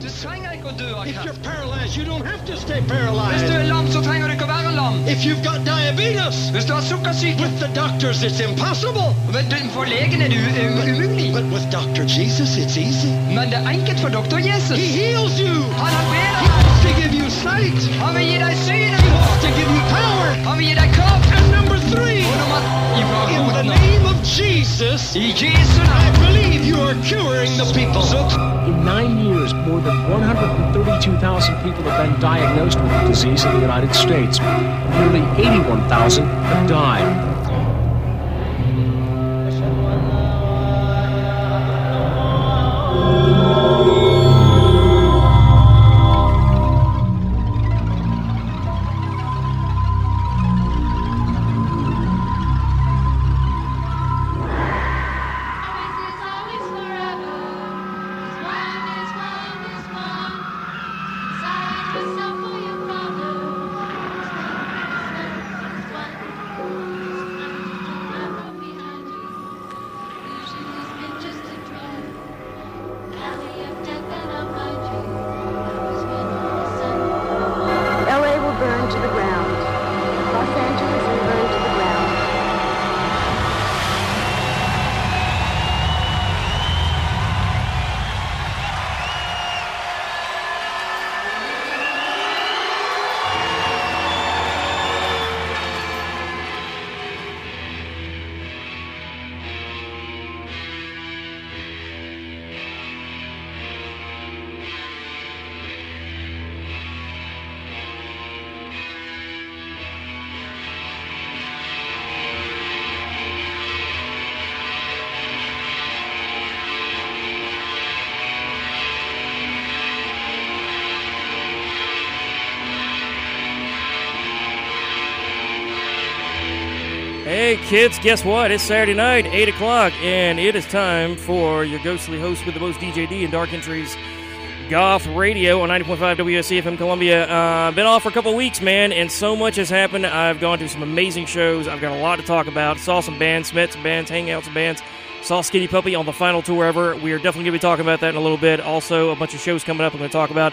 cancer. trenger ikke å dø av If you're paralyzed, you don't have to stay Hvis du paralyzed. er lam, så trenger du ikke å være lam. If you've got diabetes, Hvis du har sukkersyke, with the doctors, it's impossible. du- for legen er det um- umulig. But with Dr. Jesus, it's easy. Men det er enkelt for doktor Jesus. He heals you. Han He wants to give you sight. Han vil gi deg He wants to give you power. Han vil gi deg kraft. And number three, in the name of Jesus, I I believe you are curing the people. In nine years, more than 132,000 people have been diagnosed with the disease in the United States. Nearly 81,000 have died. Kids, guess what? It's Saturday night, 8 o'clock, and it is time for your ghostly host with the most DJD and Dark Entries Goth Radio on 90.5 WUSC-FM Columbia. Uh, been off for a couple weeks, man, and so much has happened. I've gone to some amazing shows. I've got a lot to talk about. Saw some bands, met some bands, hang out some bands. Saw Skinny Puppy on the final tour ever. We are definitely going to be talking about that in a little bit. Also, a bunch of shows coming up I'm going to talk about.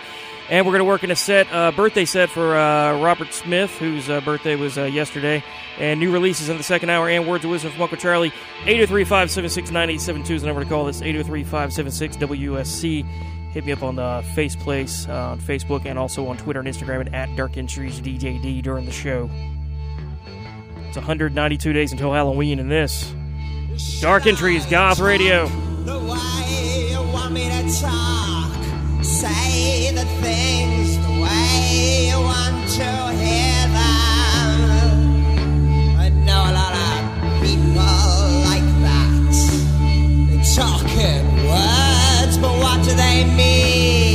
And we're going to work in a set, uh, birthday set for uh, Robert Smith, whose uh, birthday was uh, yesterday. And new releases in the second hour and Words of Wisdom from Uncle Charlie. 803 576 9872 is the number to call this 803 576 WUSC. Hit me up on the Face Place uh, on Facebook and also on Twitter and Instagram at, at Dark Entries DJD during the show. It's 192 days until Halloween in this. Dark Entries, Goth Radio. Say the things the way you want to hear them. I know a lot of people like that. They talk in words, but what do they mean?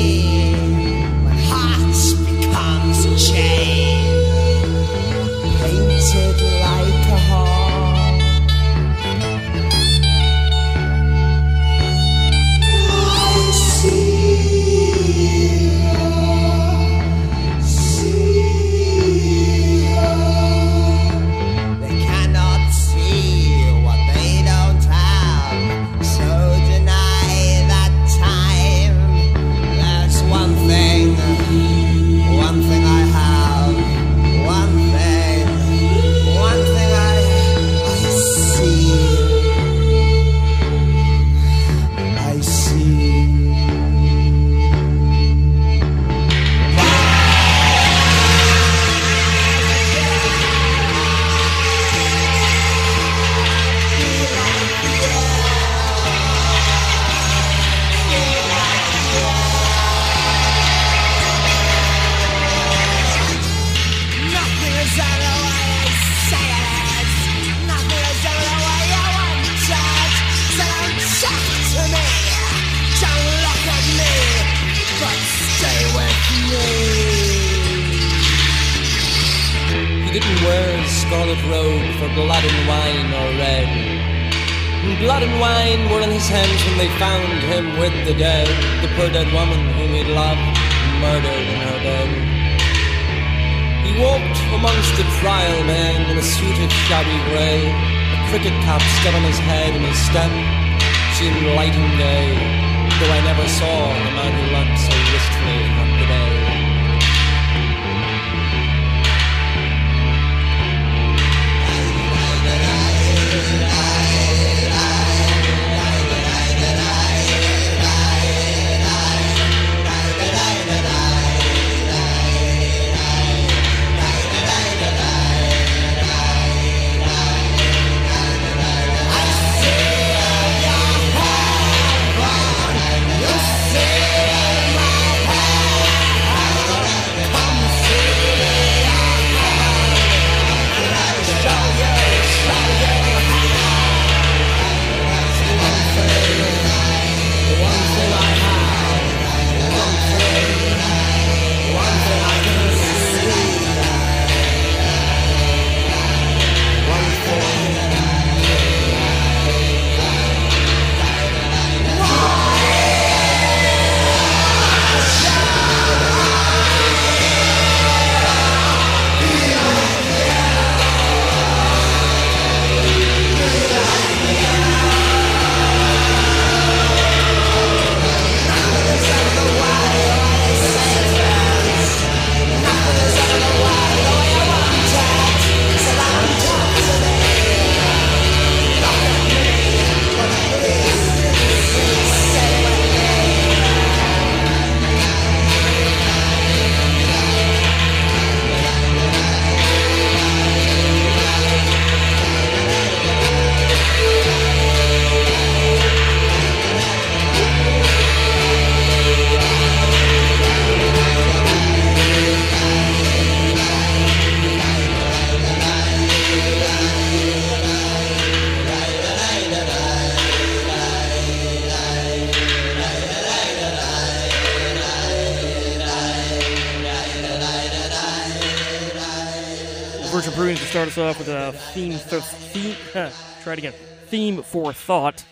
Thought.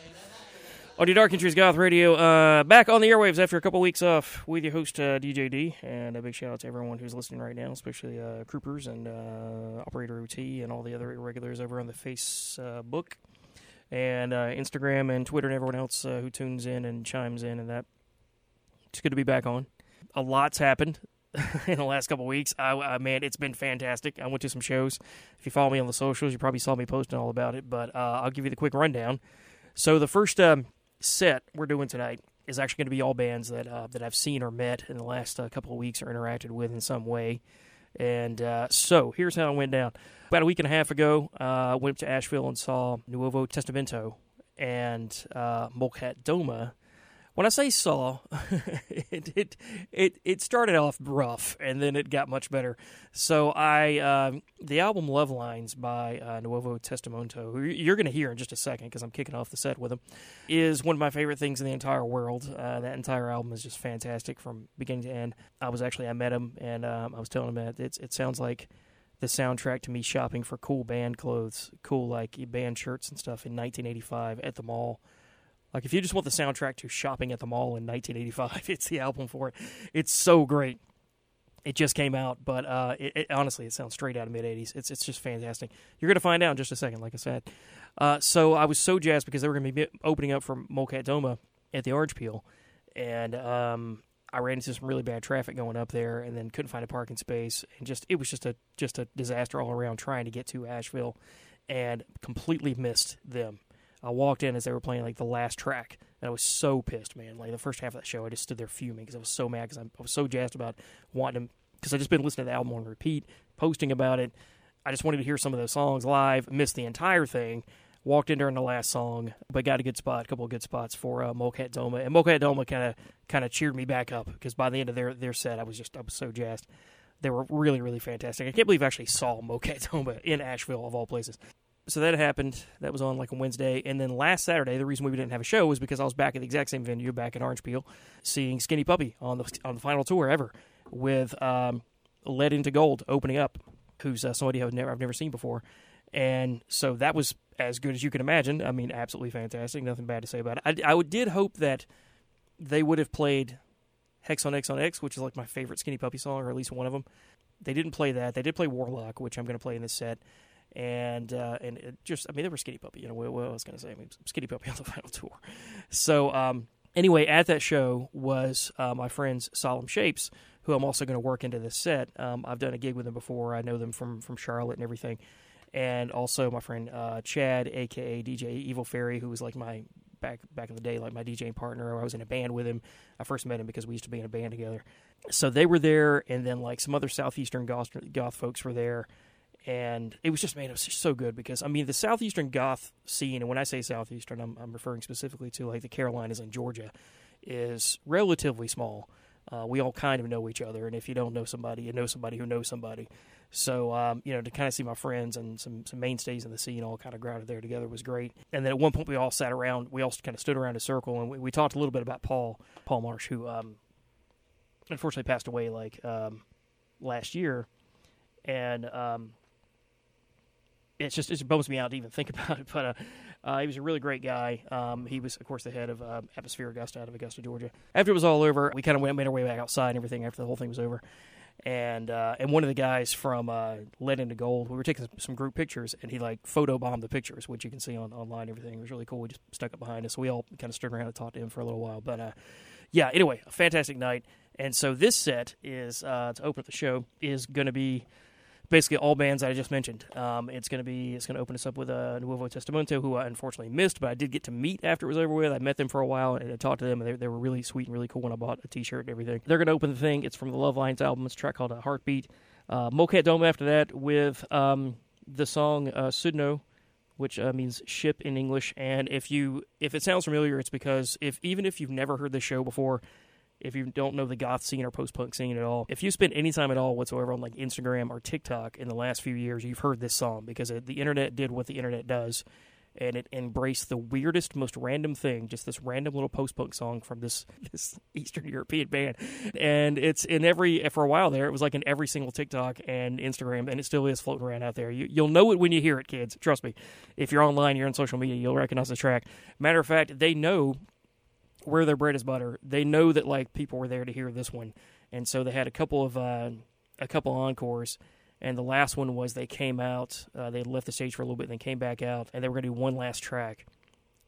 Your Dark Entries Goth Radio, uh, back on the airwaves after a couple weeks off with your host uh, DJ D, and a big shout out to everyone who's listening right now, especially uh, Croopers and uh, Operator OT and all the other irregulars over on the Facebook and uh, Instagram and Twitter and everyone else uh, who tunes in and chimes in and that. It's good to be back on. A lot's happened in the last couple weeks. I, I, man, it's been fantastic. I went to some shows. If you follow me on the socials, you probably saw me posting all about it. But uh, I'll give you the quick rundown. So the first um, set we're doing tonight is actually going to be all bands that uh, that I've seen or met in the last uh, couple of weeks or interacted with in some way. And uh, so here's how it went down. About a week and a half ago, uh, I went up to Asheville and saw Nuovo Testamento and uh, Molchat Doma when I say saw, it, it it it started off rough and then it got much better. So I um, the album Love Lines by uh, Nuovo Testamento, who you're going to hear in just a second because I'm kicking off the set with them, is one of my favorite things in the entire world. Uh, that entire album is just fantastic from beginning to end. I was actually I met him and um, I was telling him that it sounds like the soundtrack to me shopping for cool band clothes, cool like band shirts and stuff in 1985 at the mall like if you just want the soundtrack to Shopping at the Mall in 1985, it's the album for it. It's so great. It just came out, but uh, it, it, honestly, it sounds straight out of mid 80s. It's it's just fantastic. You're gonna find out in just a second, like I said. Uh, so I was so jazzed because they were gonna be opening up for Molchat Doma at the Orange Peel, and um, I ran into some really bad traffic going up there, and then couldn't find a parking space, and just it was just a just a disaster all around trying to get to Asheville, and completely missed them. I walked in as they were playing like the last track, and I was so pissed, man. Like the first half of that show, I just stood there fuming because I was so mad because I was so jazzed about wanting to, because I just been listening to the album on repeat, posting about it. I just wanted to hear some of those songs live. Missed the entire thing. Walked in during the last song, but got a good spot, a couple of good spots for uh, Molchat Doma, and Molchat Doma kind of kind of cheered me back up because by the end of their their set, I was just I was so jazzed. They were really really fantastic. I can't believe I actually saw Doma in Asheville of all places so that happened. That was on like a Wednesday, and then last Saturday, the reason we didn't have a show was because I was back at the exact same venue, back in Orange Peel, seeing Skinny Puppy on the on the final tour ever, with um, into Gold opening up, who's uh, somebody I've never I've never seen before, and so that was as good as you can imagine. I mean, absolutely fantastic. Nothing bad to say about it. I, I did hope that they would have played Hexonxonx, which is like my favorite Skinny Puppy song, or at least one of them. They didn't play that. They did play Worlock, which I'm going to play in this set and uh, and it just I mean they were Skinny Puppy. You know what, what I was going to say? I mean Skinny Puppy on the final tour. So um, anyway, at that show was uh, my friends Solemn Shapes, who I'm also going to work into this set. Um, I've done a gig with them before. I know them from from Charlotte and everything, and also my friend uh, Chad, aka DJ Evil Fairy, who was like my back back in the day, like my DJing partner. I was in a band with him. I first met him because we used to be in a band together. So they were there, and then like some other southeastern goth, goth folks were there and it was just man, it was so good because I mean the southeastern goth scene, and when I say southeastern, I'm, I'm referring specifically to like the Carolinas and Georgia, is relatively small. Uh, we all kind of know each other, and if you don't know somebody, you know somebody who knows somebody. So um, you know to kind of see my friends and some some mainstays in the scene all kind of grounded there together was great. And then at one point we all sat around, we all kind of stood around a circle, and we, we talked a little bit about Paul Paul Marsh, who um, unfortunately passed away like um, last year, and um, it's just it bums me out to even think about it. But uh, uh, he was a really great guy. Um, he was, of course, the head of uh, Atmosphere Augusta out of Augusta, Georgia. After it was all over, we kind of went made our way back outside and everything after the whole thing was over. And uh, and one of the guys from uh, Lead into Gold, we were taking some group pictures, and he like photo bombed the pictures, which you can see on online. everything it was really cool. We just stuck it behind us. So we all kind of stood around and talked to him for a little while. But uh, yeah, anyway, a fantastic night. And so this set is to open up the show is going to be basically all bands that I just mentioned. Um, it's going to be it's going to open us up with a uh, Nuovo Testamento, who I unfortunately missed, but I did get to meet after it was over with. I met them for a while and I talked to them, and they, they were really sweet and really cool when I bought a T-shirt and everything. They're going to open the thing. It's from the Love Lines album. It's a track called a uh, Heartbeat. Uh, Molchat Doma after that with um, the song uh, Sudno which uh, means ship in English. And if you if it sounds familiar, it's because if even if you've never heard the show before, if you don't know the goth scene or post punk scene at all, if you spend any time at all whatsoever on like Instagram or TikTok in the last few years, you've heard this song because the internet did what the internet does and it embraced the weirdest, most random thing, just this random little post punk song from this this Eastern European band, and it's in every for a while there. It was like in every single TikTok and Instagram, and it still is floating around out there. You, you'll know it when you hear it, kids. Trust me. If you're online, you're on social media, you'll recognize the track. Matter of fact, they know where their bread is butter. They know that like people were there to hear this one, and so they had a couple of uh, a couple encores. And the last one was they came out. Uh, they left the stage for a little bit, and then came back out, and they were going to do one last track.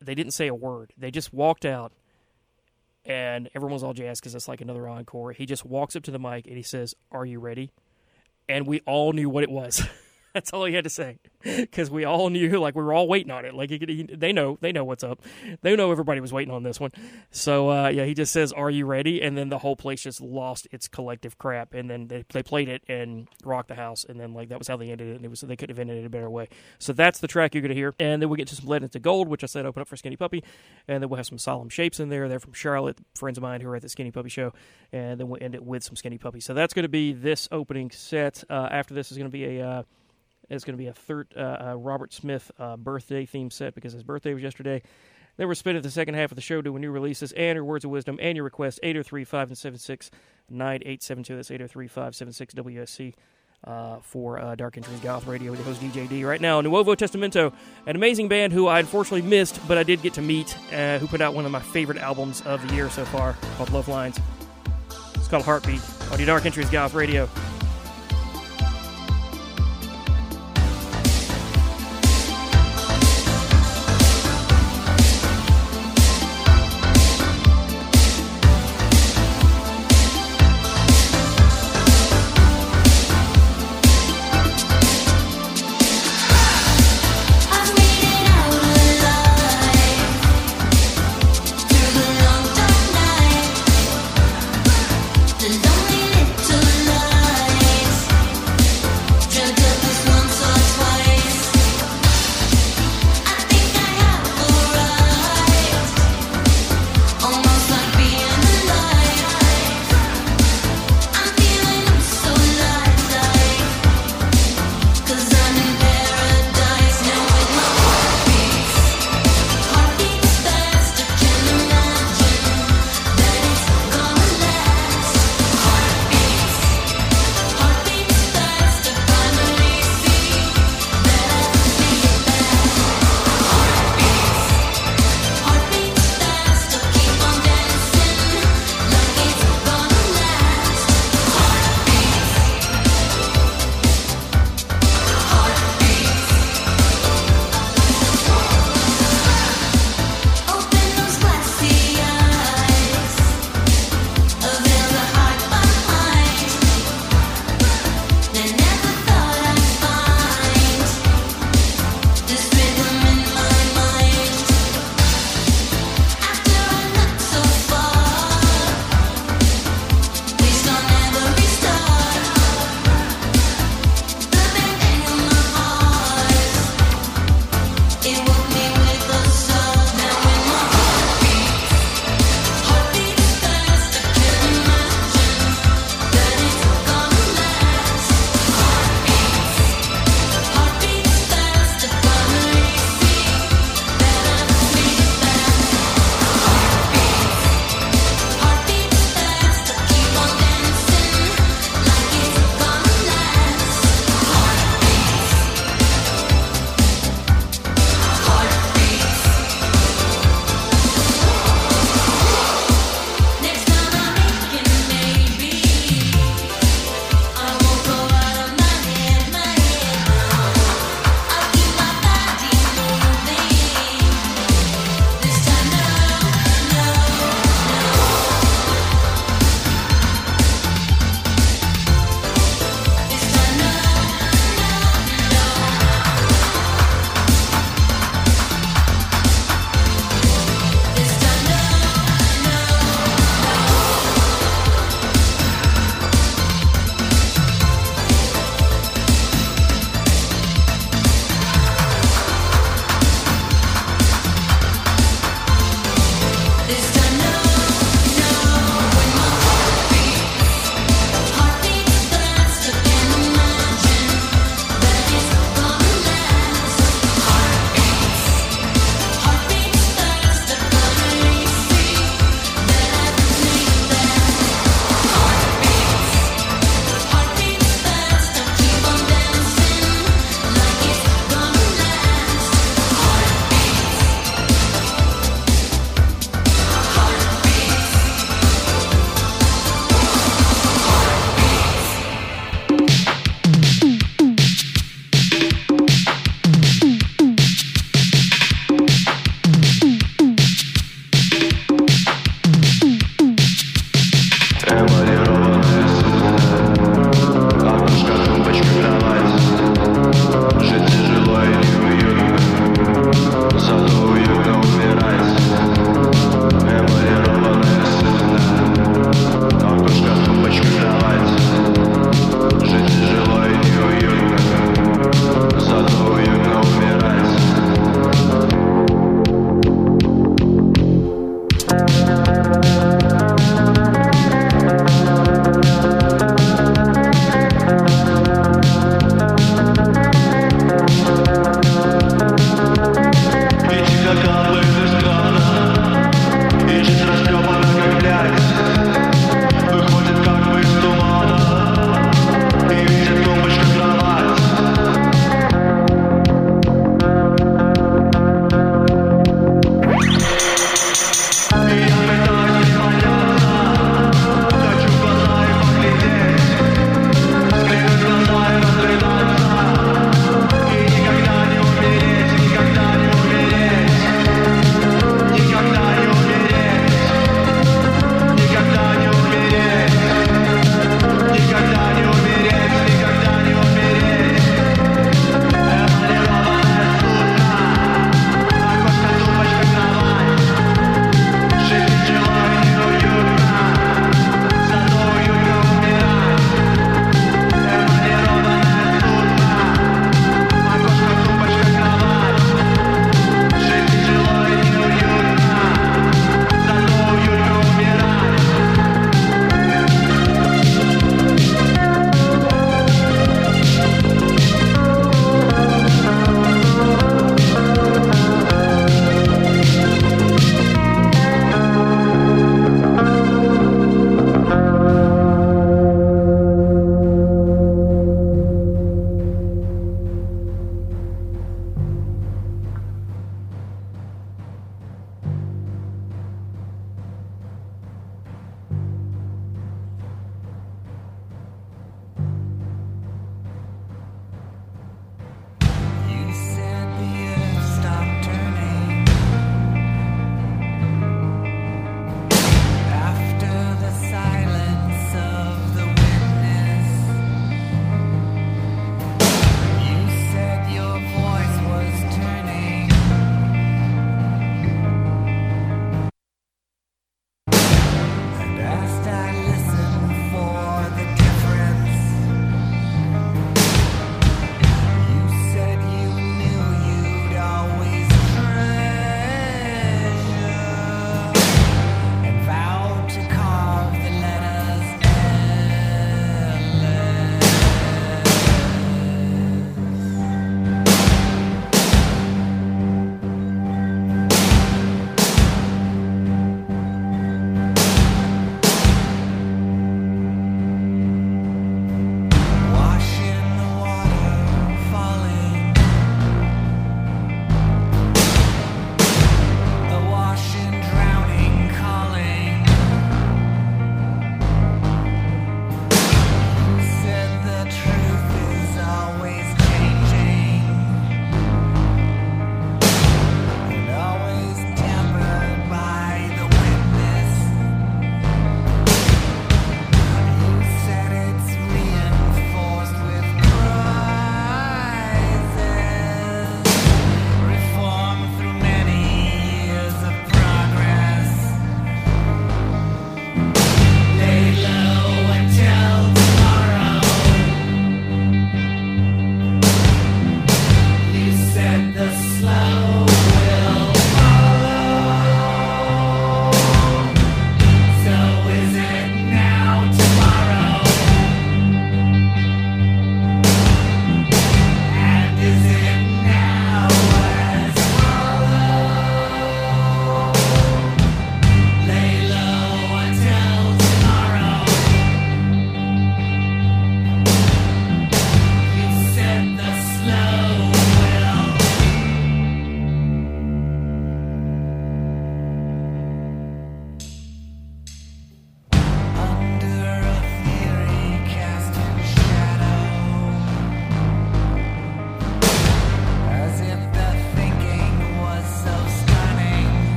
They didn't say a word. They just walked out, and everyone was all jazzed because it's like another encore. He just walks up to the mic and he says, "Are you ready?" And we all knew what it was. That's all he had to say, because we all knew, like we were all waiting on it. Like he, he, they know, they know what's up. They know everybody was waiting on this one. So uh, yeah, he just says, "Are you ready?" And then the whole place just lost its collective crap. And then they they played it and rocked the house. And then like that was how they ended it. And it was they couldn't have ended it a better way. So that's the track you're gonna hear. And then we get to some Lead into Gold, which I said open up for Skinny Puppy. And then we'll have some Solemn Shapes in there. They're from Charlotte, friends of mine who are at the Skinny Puppy show. And then we'll end it with some Skinny Puppy. So that's gonna be this opening set. Uh, after this is gonna be a uh, it's going to be a third uh, uh, Robert Smith uh, birthday theme set because his birthday was yesterday. Then we're spending the second half of the show doing new releases and your words of wisdom and your requests 803 576 9872. That's 803 576 WUSC. Uh, for uh, Dark Entries Goth Radio with the host DJ D. Right now, Nuovo Testamento, an amazing band who I unfortunately missed, but I did get to meet, uh, who put out one of my favorite albums of the year so far called Love Lines. It's called Heartbeat on your Dark Entries Goth Radio.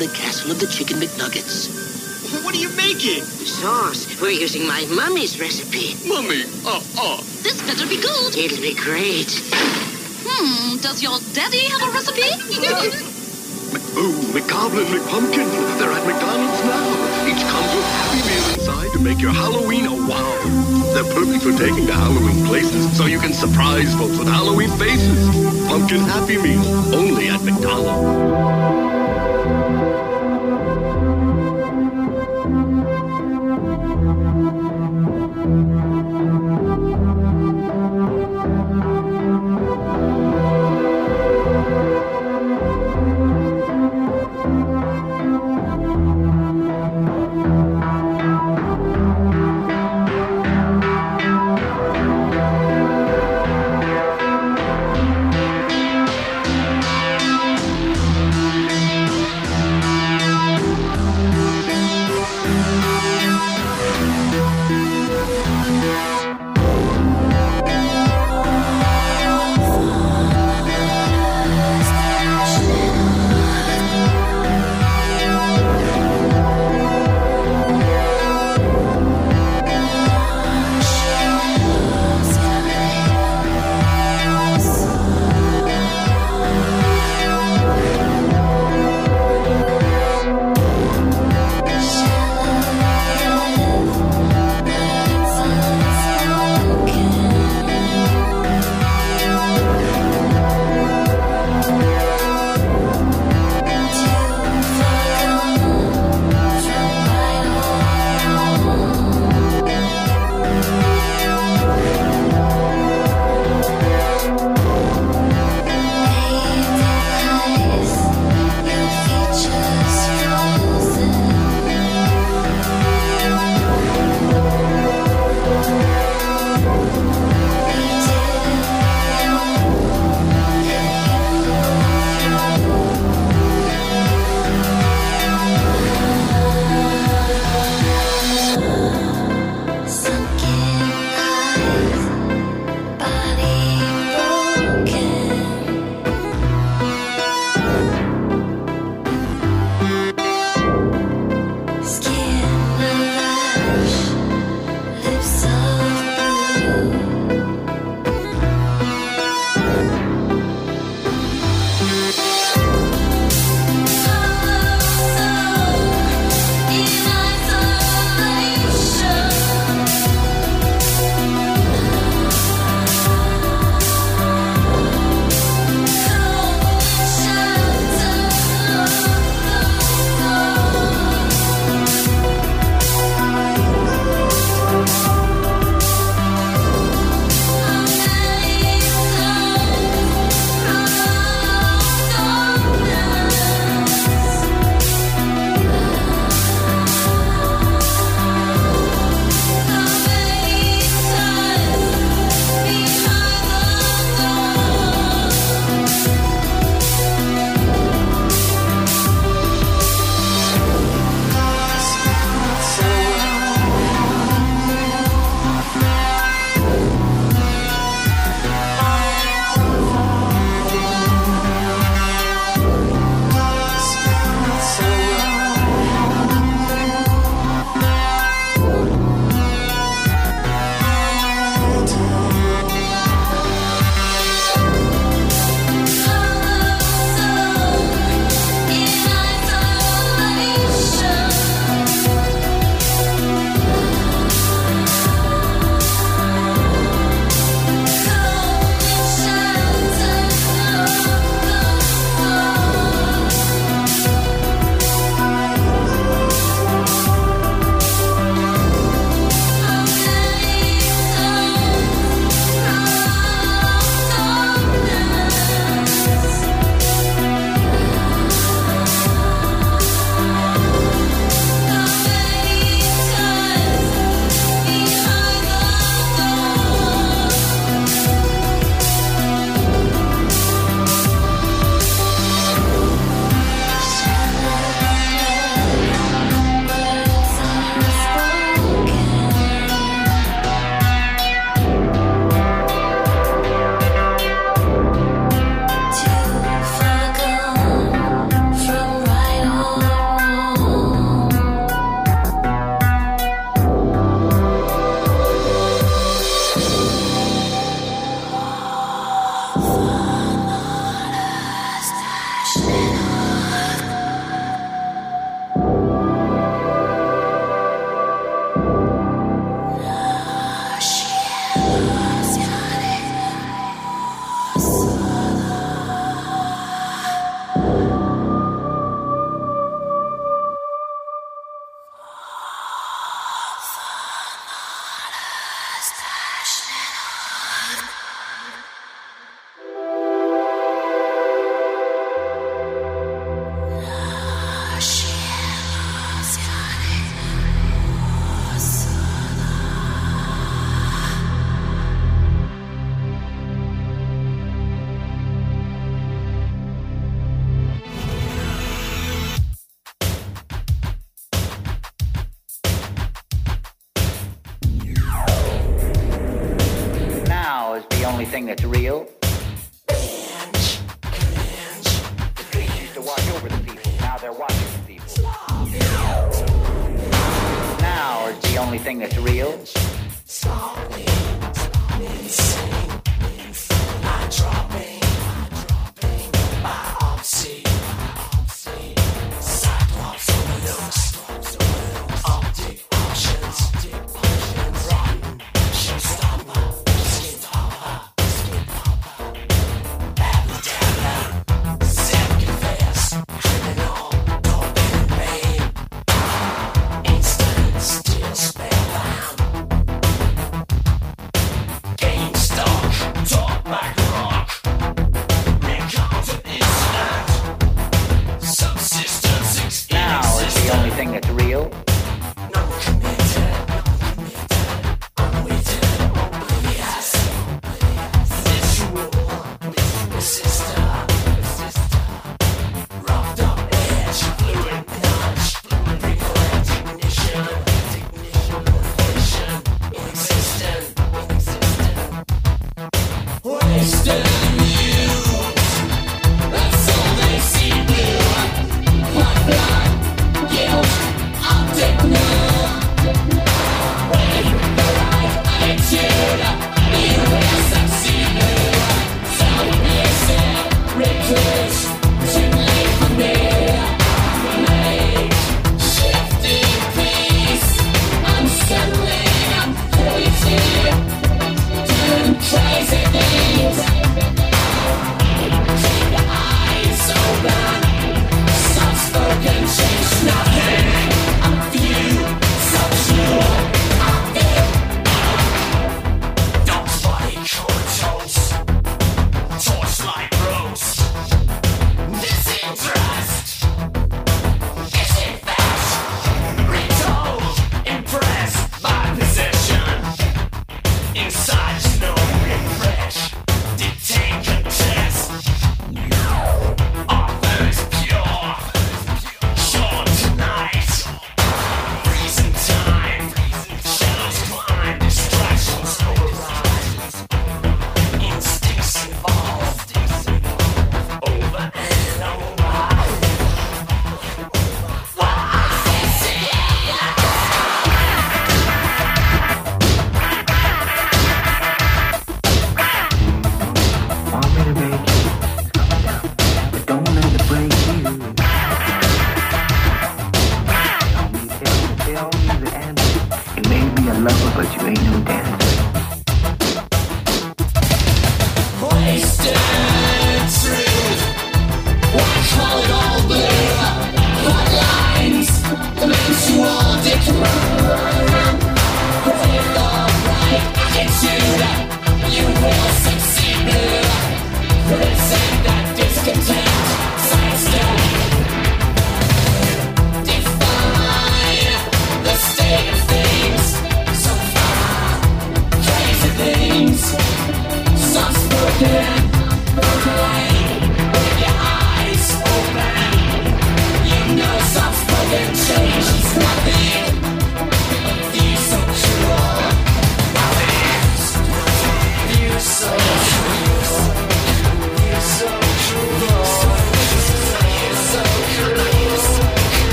The castle of the Chicken McNuggets. What are you making? Sauce. We're using my mummy's recipe. Mummy, uh, uh. This better be good. It'll be great. Hmm, does your daddy have a recipe? Ooh, McGoblin, McPumpkin, they're at McDonald's now. Each comes with Happy Meal inside to make your Halloween a wow. They're perfect for taking to Halloween places, so you can surprise folks with Halloween faces. Pumpkin Happy Meal, only at McDonald's.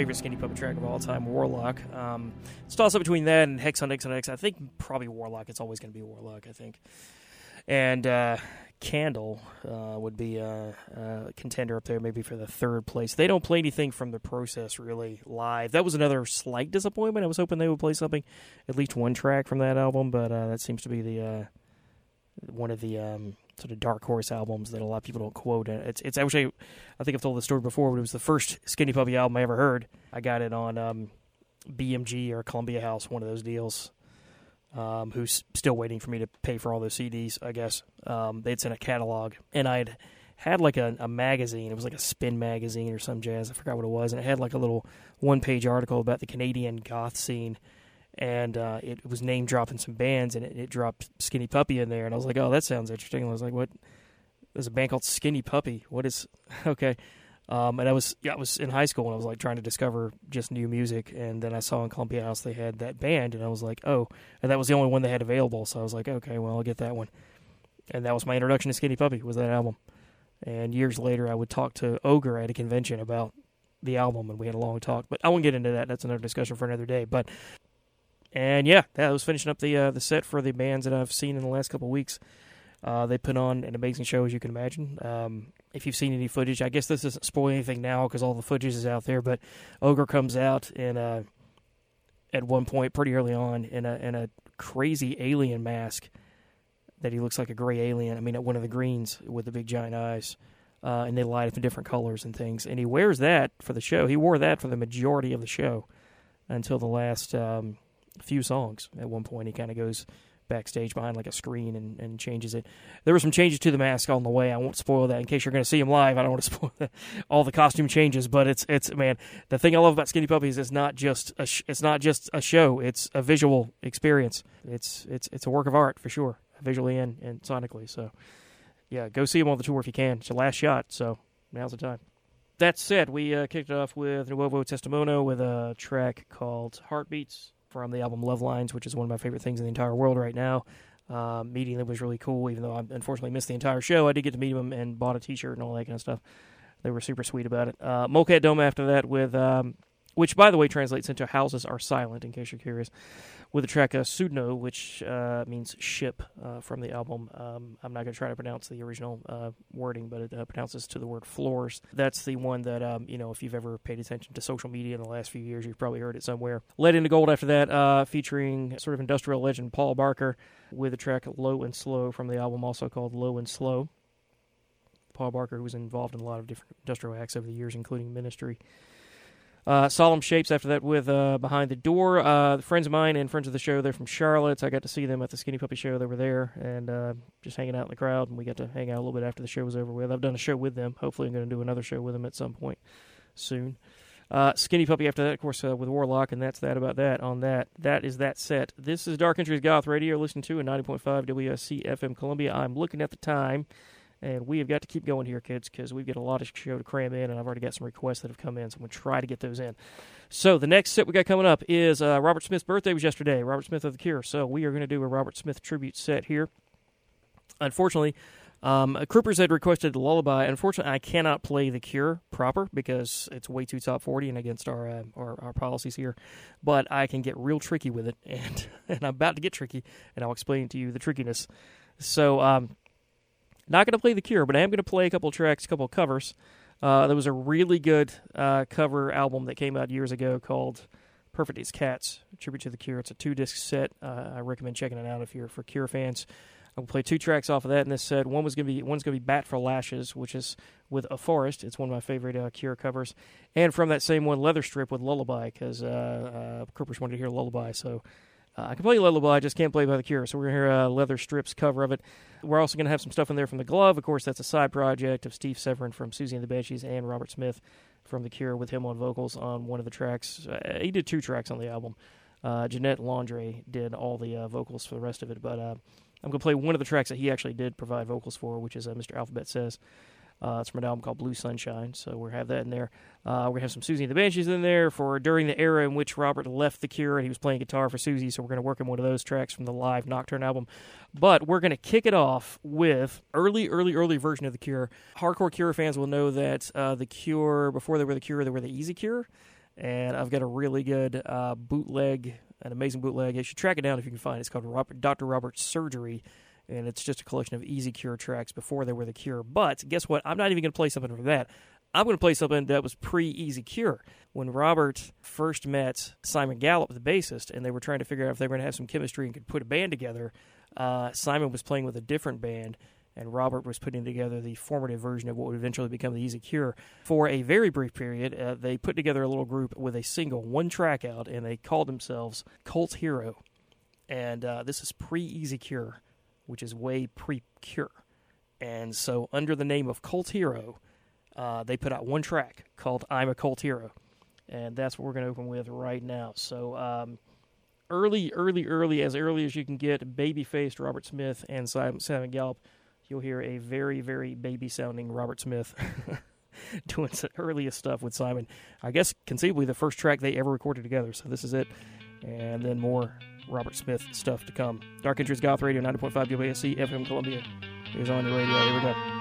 Favorite Skinny Puppy track of all time, Worlock. Um, it's up between that and Hexonxonx. I think probably Worlock. It's always going to be Worlock. I think. And uh, Candle uh, would be a, a contender up there, maybe for the third place. They don't play anything from the process really live. That was another slight disappointment. I was hoping they would play something, at least one track from that album, but uh, that seems to be the uh, one of the um, sort of dark horse albums that a lot of people don't quote. It's it's actually, I think I've told the story before, but it was the first Skinny Puppy album I ever heard. I got it on um, BMG or Columbia House, one of those deals. Um, who's still waiting for me to pay for all those CDs? I guess um, they'd sent a catalog, and I'd had like a, a magazine. It was like a spin magazine or some jazz. I forgot what it was, and it had like a little one-page article about the Canadian goth scene and uh, it was name dropping some bands, and it, it dropped Skinny Puppy in there, and I was like, oh, that sounds interesting. And I was like, what? There's a band called Skinny Puppy. What is? Okay. Um, and I was yeah, I was in high school and I was like trying to discover just new music, and then I saw in Columbia House they had that band, and I was like, oh, and that was the only one they had available, so I was like, okay, well I'll get that one, and that was my introduction to Skinny Puppy was that album, and years later I would talk to Ogre at a convention about the album, and we had a long talk, but I won't get into that. That's another discussion for another day, but and yeah, that was finishing up the uh, the set for the bands that I've seen in the last couple of weeks. Uh, they put on an amazing show, as you can imagine. Um, if you've seen any footage, I guess this doesn't spoil anything now because all the footage is out there. But Ogre comes out in a, at one point pretty early on in a in a crazy alien mask that he looks like a gray alien. I mean, one of the greens with the big giant eyes, uh, and they light up in different colors and things. And he wears that for the show. He wore that for the majority of the show until the last um, few songs. At one point, he kind of goes backstage behind like a screen and, and changes it. There were some changes to the mask on the way. I won't spoil that in case you're going to see him live. I don't want to spoil that, all the costume changes, but it's it's man. The thing I love about Skinny Puppy's is not just a sh- it's not just a show. It's a visual experience. It's it's it's a work of art for sure, visually and, and sonically. So yeah, go see him on the tour if you can. It's your last shot, so now's the time. That said, we uh, kicked it off with Nuovo Testamento with a track called Heartbeats from the album Love Lines, which is one of my favorite things in the entire world right now. Um, meeting them was really cool, even though I unfortunately missed the entire show. I did get to meet them and bought a T-shirt and all that kind of stuff. They were super sweet about it. Uh, Dome after that with, um, which by the way translates into "Houses Are Silent," in case you're curious, with the track uh, "Sudno," which uh, means ship uh, from the album. Um, I'm not going to try to pronounce the original uh, wording, but it uh, pronounces to the word "floors." That's the one that um, you know if you've ever paid attention to social media in the last few years, you've probably heard it somewhere. Lead into Gold after that, uh, featuring sort of industrial legend Paul Barker with the track "Low and Slow" from the album, also called "Low and Slow." Paul Barker, who was involved in a lot of different industrial acts over the years, including Ministry. Uh, Solemn Shapes after that with uh, Behind the Door. Uh, friends of mine and friends of the show, they're from Charlotte. I got to see them at the Skinny Puppy show. They were there and uh, just hanging out in the crowd, and we got to hang out a little bit after the show was over with. I've done a show with them. Hopefully, I'm going to do another show with them at some point soon. Uh, Skinny Puppy after that, of course, uh, with Worlock, and that's that about that on that. That is that set. This is Dark Entries Goth Radio, listening to a 90.5 WUSC-FM Columbia. I'm looking at the time. And we have got to keep going here, kids, because we've got a lot of show to cram in, and I've already got some requests that have come in, so I'm going to try to get those in. So the next set we got coming up is uh, Robert Smith's birthday was yesterday. Robert Smith of the Cure. So we are going to do a Robert Smith tribute set here. Unfortunately, um, Croopers had requested Lullaby. Unfortunately, I cannot play the Cure proper because it's way too top forty and against our, uh, our our policies here. But I can get real tricky with it, and and I'm about to get tricky, and I'll explain to you the trickiness. So. Um, not going to play The Cure, but I am going to play a couple tracks, a couple covers. Uh, there was a really good uh, cover album that came out years ago called Perfect as Cats, tribute to The Cure. It's a two disc set. Uh, I recommend checking it out if you're for Cure fans. I'm gonna play two tracks off of that in this set. One was gonna be one's gonna be Bat for Lashes, which is with a forest. It's one of my favorite uh, Cure covers, and from that same one, Leather Strip with Lullaby, because uh, uh, wanted to hear Lullaby, so uh, I can play Lullaby, I just can't play by the Cure. So we're going to hear a Leather Strips cover of it. We're also going to have some stuff in there from The Glove. Of course, that's a side project of Steve Severin from Siouxsie and the Banshees and Robert Smith from The Cure with him on vocals on one of the tracks. Uh, he did two tracks on the album. Uh, Jeanette Landray did all the uh, vocals for the rest of it, but uh, I'm going to play one of the tracks that he actually did provide vocals for, which is uh, Mr. Alphabet Says. Uh, it's from an album called Blue Sunshine, so we'll have that in there. Uh, we're gonna have some Siouxsie and the Banshees in there for during the era in which Robert left the Cure and he was playing guitar for Siouxsie. So we're gonna work on one of those tracks from the live Nocturne album. But we're gonna kick it off with early, early, early version of the Cure. Hardcore Cure fans will know that uh, the Cure before they were the Cure, they were the Easy Cure, and I've got a really good uh, bootleg, an amazing bootleg. You should track it down if you can find it. It's called Robert, Dr. Robert's Surgery and it's just a collection of Easy Cure tracks before they were the Cure. But guess what? I'm not even going to play something from that. I'm going to play something that was pre Easy Cure. When Robert first met Simon Gallup, the bassist, and they were trying to figure out if they were going to have some chemistry and could put a band together, uh, Simon was playing with a different band. And Robert was putting together the formative version of what would eventually become the Easy Cure. For a very brief period, uh, they put together a little group with a single, one track out, and they called themselves Cult Hero. And uh, this is pre Easy Cure which is way pre Cure. And so, under the name of Cult Hero, uh, they put out one track called I'm a Cult Hero. And that's what we're going to open with right now. So, um, early, early, early, as early as you can get, baby faced Robert Smith and Simon, Simon Gallup, you'll hear a very, very baby sounding Robert Smith. doing some earliest stuff with Simon. I guess conceivably the first track they ever recorded together. So this is it. And then more Robert Smith stuff to come. Dark Entries Goth Radio 90.5 WUSC-FM Columbia is on the radio. Here we go.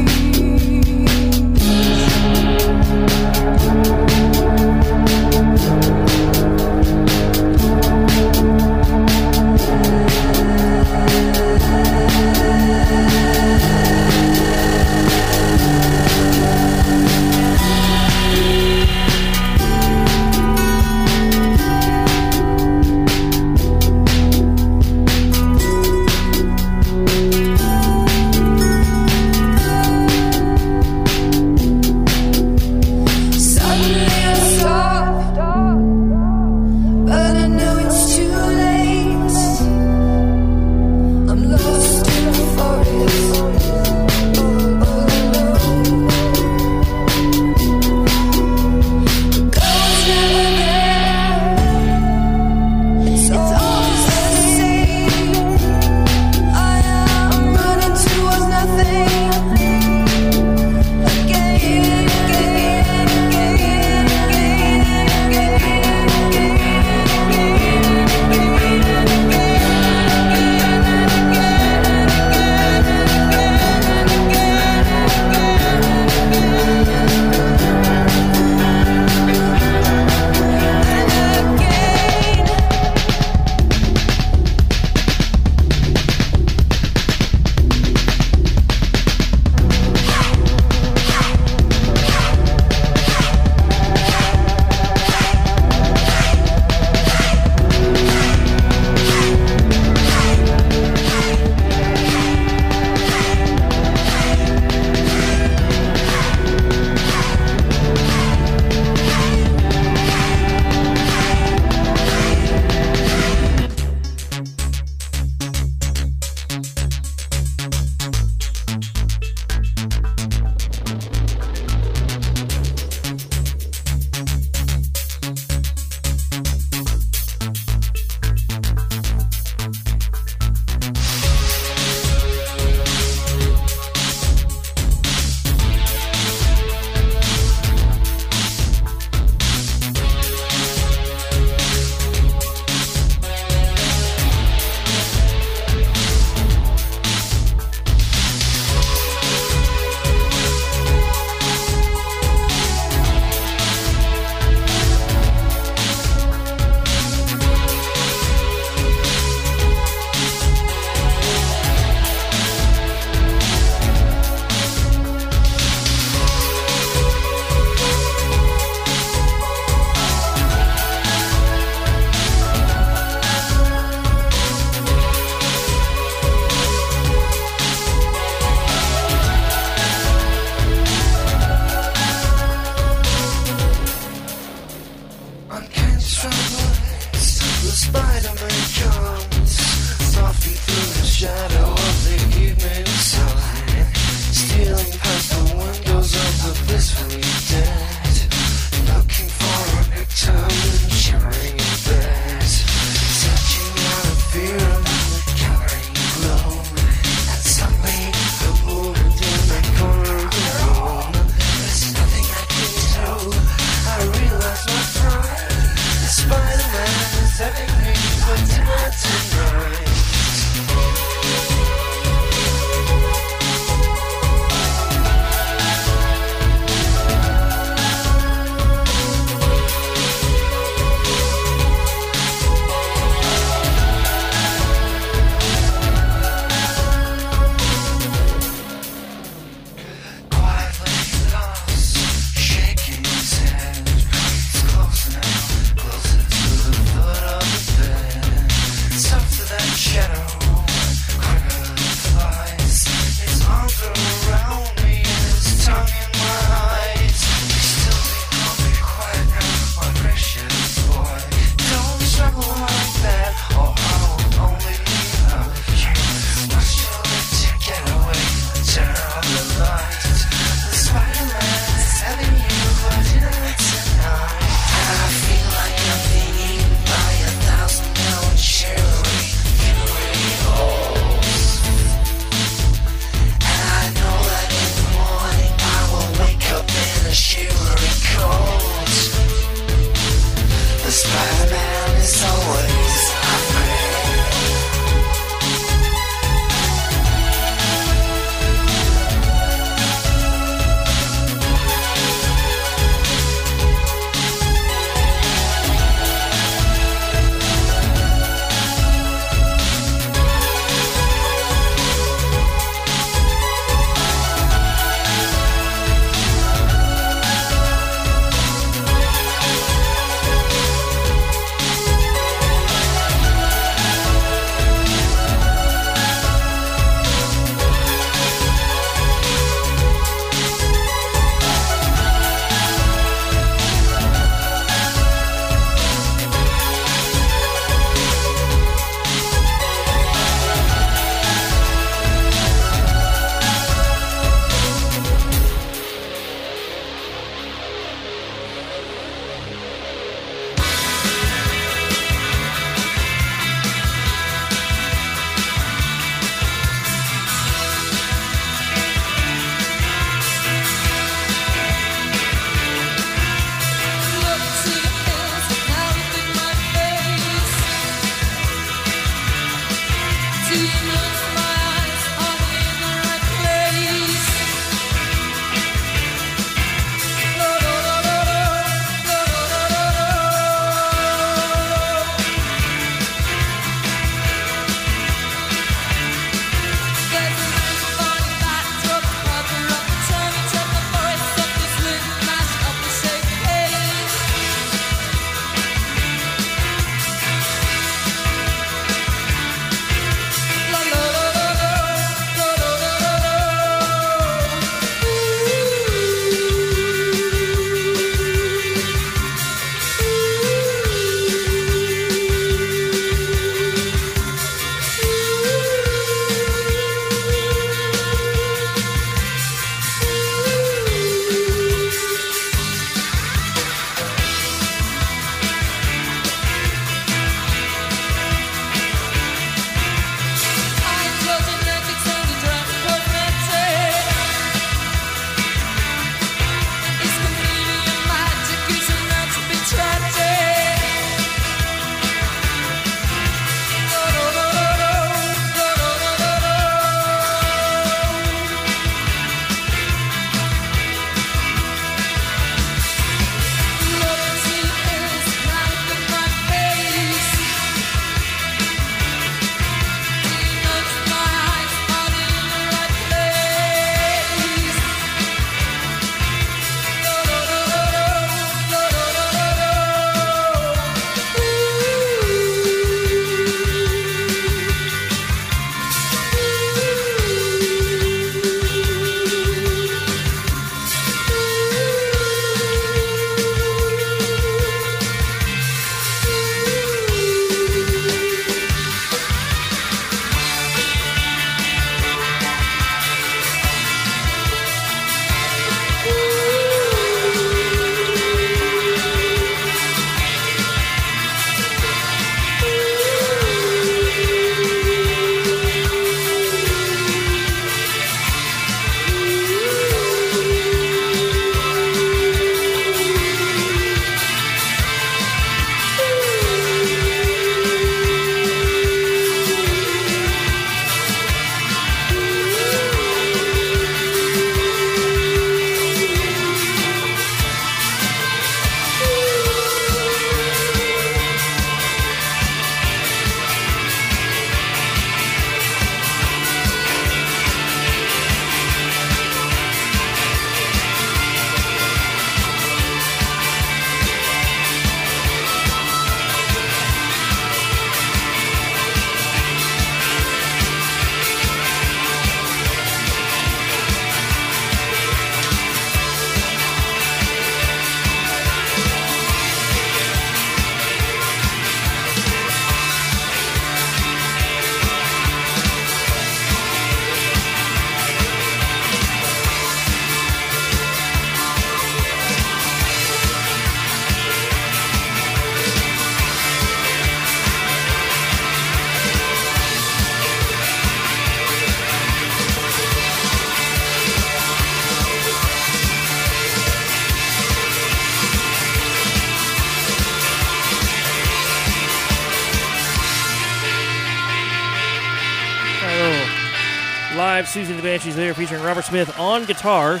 Banshees there featuring Robert Smith on guitars.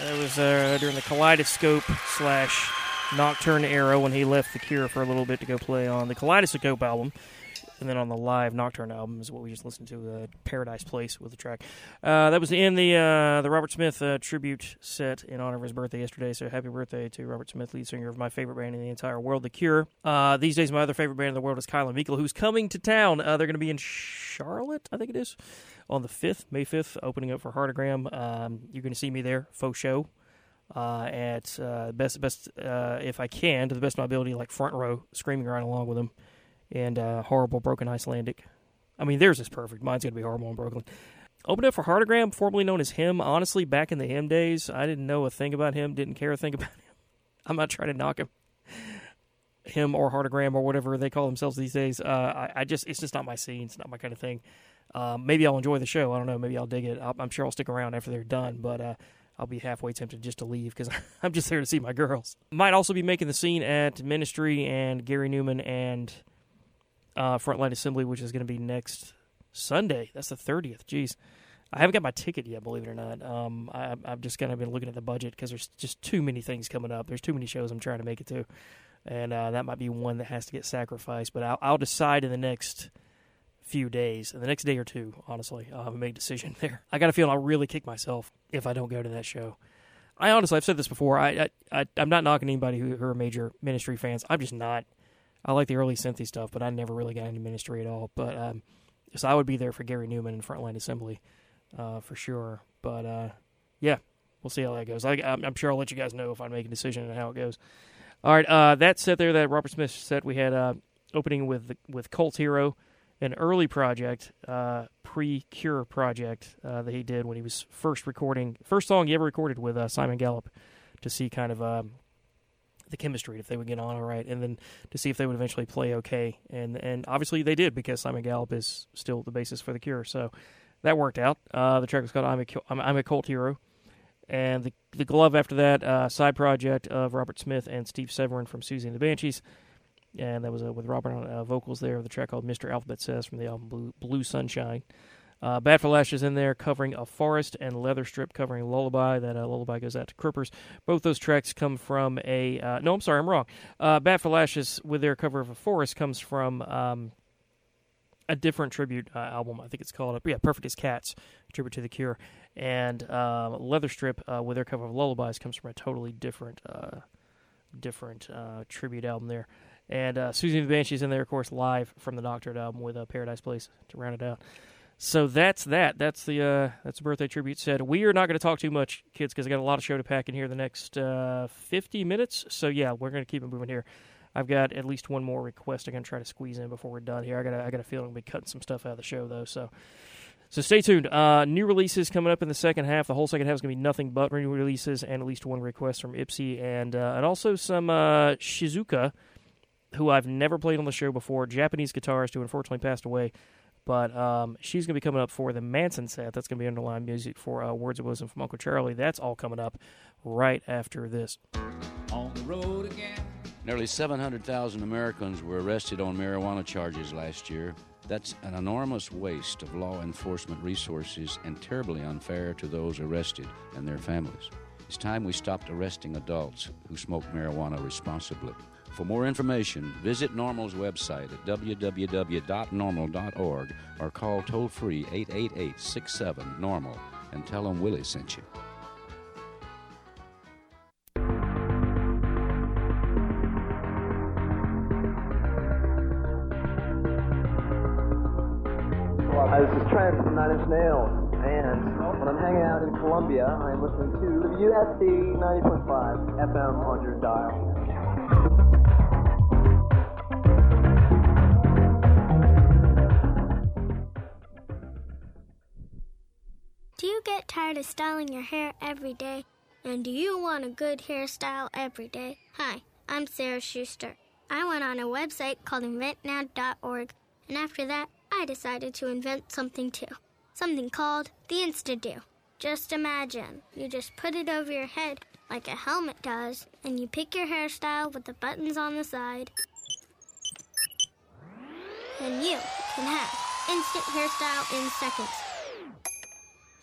That was uh, during the Kaleidoscope slash Nocturne era when he left The Cure for a little bit to go play on the Kaleidoscope album. And then on the live Nocturne album is what we just listened to, uh, Paradise Place with the track. Uh, that was in the uh, the Robert Smith uh, tribute set in honor of his birthday yesterday. So happy birthday to Robert Smith, lead singer of my favorite band in the entire world, The Cure. Uh, these days, my other favorite band in the world is Kælan Mikla, who's coming to town. Uh, they're going to be in Charlotte, I think it is, on the 5th, May 5th, opening up for Heartagram. Um, you're going to see me there, faux show. Uh, at uh, best, best uh, if I can, to the best of my ability, like front row, screaming right along with them and uh, horrible broken Icelandic. I mean, theirs is perfect. Mine's gonna be horrible in Brooklyn. Opened up for Heartagram, formerly known as Him. Honestly, back in the Him days, I didn't know a thing about him. Didn't care a thing about him. I'm not trying to knock him, him or Heartagram or whatever they call themselves these days. Uh, I, I just, it's just not my scene. It's not my kind of thing. Um, maybe I'll enjoy the show. I don't know. Maybe I'll dig it. I'll, I'm sure I'll stick around after they're done, but. Uh, I'll be halfway tempted just to leave because I'm just there to see my girls. Might also be making the scene at Ministry and Gary Numan and uh, Frontline Assembly, which is going to be next Sunday. That's the 30th. Jeez. I haven't got my ticket yet, believe it or not. Um, I, I've just kind of been looking at the budget because there's just too many things coming up. There's too many shows I'm trying to make it to. And uh, that might be one that has to get sacrificed. But I'll, I'll decide in the next few days, the next day or two, honestly. I'll have a decision there. I got a feeling I'll really kick myself if I don't go to that show. I honestly, I've said this before. I, I, I I'm not knocking anybody who, who are major ministry fans. I'm just not. I like the early synthy stuff, but I never really got into ministry at all. But um, so I would be there for Gary Numan and Frontline Assembly uh, for sure. But uh, yeah, we'll see how that goes. I, I'm, I'm sure I'll let you guys know if I make a decision and how it goes. All right, uh, that set there, that Robert Smith set, we had uh, opening with with Cult Hero, an early project, uh, pre-Cure project uh, that he did when he was first recording, first song he ever recorded with uh, Simon Gallup, to see kind of um, the chemistry if they would get on all right, and then to see if they would eventually play okay. And and obviously they did because Simon Gallup is still the basis for the Cure, so that worked out. Uh, the track was called "I'm a I'm, I'm a Cult Hero." And the the glove after that, uh, side project of Robert Smith and Steve Severin from Siouxsie and the Banshees, and that was uh, with Robert on uh, vocals there. of The track called "Mr. Alphabet Says" from the album Blue, Blue Sunshine. Uh, Bat for Lashes in there covering a forest and Leather Strip covering Lullaby. That uh, Lullaby goes out to Crippers. Both those tracks come from a. Uh, no, I'm sorry, I'm wrong. Uh, Bat for Lashes with their cover of a forest comes from um, a different tribute uh, album. I think it's called yeah, Perfect as Cats, tribute to the Cure. And uh, Leather Strip with their cover of Lullabies comes from a totally different, different tribute album there. And uh, Siouxsie and the Banshees in there, of course, live from the Nocturne album with uh, Paradise Place to round it out. So that's that. That's the uh, that's the birthday tribute said. We are not going to talk too much, kids, because I got a lot of show to pack in here the next uh, 50 minutes. So yeah, we're going to keep it moving here. I've got at least one more request I'm going to try to squeeze in before we're done here. I got I got a feeling we'll be cutting some stuff out of the show though. So so stay tuned. Uh, new releases coming up in the second half. The whole second half is going to be nothing but new releases and at least one request from Ipsy and uh, and also some uh, Shizuka, who I've never played on the show before. Japanese guitarist who unfortunately passed away. But um, she's going to be coming up for the Manson set. That's going to be underlying music for uh, Words of Wisdom from Uncle Charlie. That's all coming up right after this. On the road again. Nearly 700,000 Americans were arrested on marijuana charges last year. That's an enormous waste of law enforcement resources and terribly unfair to those arrested and their families. It's time we stopped arresting adults who smoke marijuana responsibly. For more information, visit NORML's website at www.norml.org or call toll free 888 67 Normal and tell them Willie sent you. Hi, this is Trent from Nine Inch Nails, and when I'm hanging out in Columbia, I'm listening to WSD 90.5 FM on your dial. Do you get tired of styling your hair every day? And do you want a good hairstyle every day? Hi, I'm Sarah Schuster. I went on a website called inventnow.org, and after that, I decided to invent something too. Something called the Insta-Do. Just imagine, you just put it over your head like a helmet does, and you pick your hairstyle with the buttons on the side. And you can have instant hairstyle in seconds.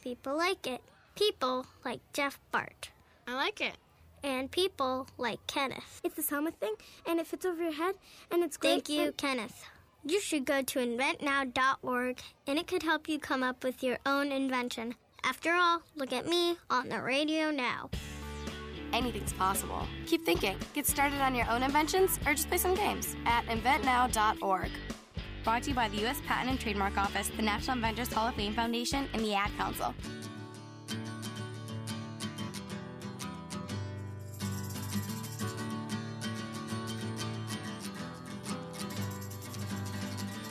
People like it. People like Jeff Bart. I like it. And people like Kenneth. It's this helmet thing, and it fits over your head, and it's great. Thank you, and- Kenneth. You should go to inventnow.org and it could help you come up with your own invention. After all, look at me on the radio now. Anything's possible. Keep thinking. Get started on your own inventions or just play some games at inventnow.org. Brought to you by the U.S. Patent and Trademark Office, the National Inventors Hall of Fame Foundation, and the Ad Council.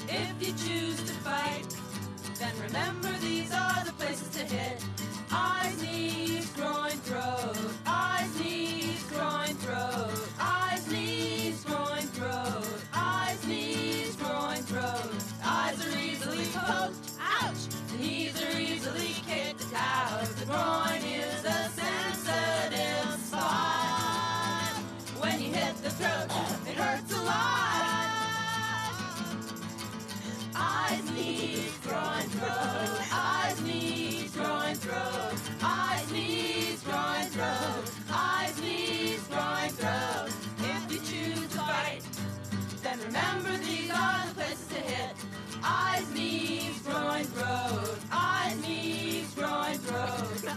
If you choose to fight, then remember these are the places to hit. Eyes, knees, groin, throat. Eyes, knees, groin, throat. Eyes, knees, groin, throat. Eyes are easily poked, ouch. The knees are easily kicked out. The groin is a sensitive spot. When you hit the throat, it hurts a lot. Eyes, knees, groin, throat. Eyes, knees, groin, throat. Eyes, knees, groin, throat. Eyes, knees, groin, throat. If you choose to fight, then remember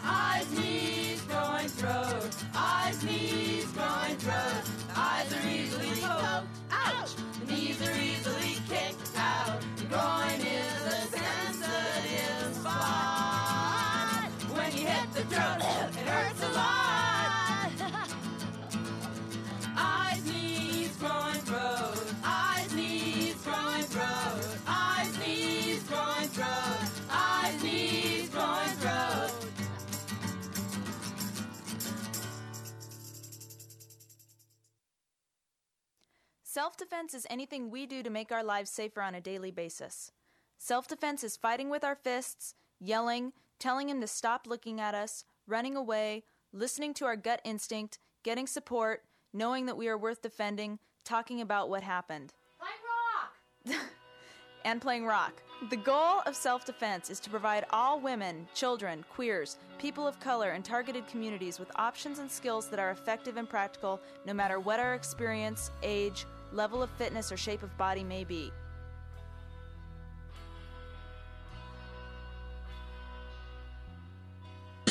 Eyes, knees, groin, throat. Eyes, knees, groin, throat. The eyes are easily poked. Ouch! The knees are easily kicked out. The groin is a sensitive spot. When you hit the throat, Self defense is anything we do to make our lives safer on a daily basis. Self defense is fighting with our fists, yelling, telling him to stop looking at us, running away, listening to our gut instinct, getting support, knowing that we are worth defending, talking about what happened. Playing rock! and playing rock. The goal of self defense is to provide all women, children, queers, people of color, and targeted communities with options and skills that are effective and practical no matter what our experience, age, level of fitness, or shape of body may be.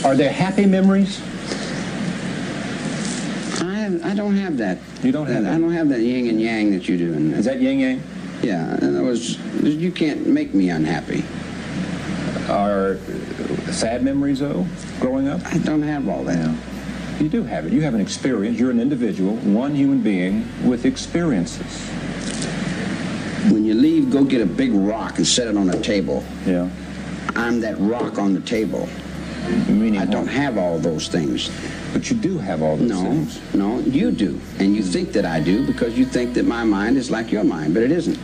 Are there happy memories? I, I don't have that. You don't have that? I don't have that yin and yang that you do. And Is that yin yang? Yeah, in other words, you can't make me unhappy. Are sad memories, though, growing up? I don't have all that. You do have it. You have an experience. You're an individual, one human being with experiences. When you leave, go get a big rock and set it on a table. Yeah. I'm that rock on the table. Meaning I don't have all those things. But you do have all those no, things. No, you do. And you think that I do because you think that my mind is like your mind, but it isn't.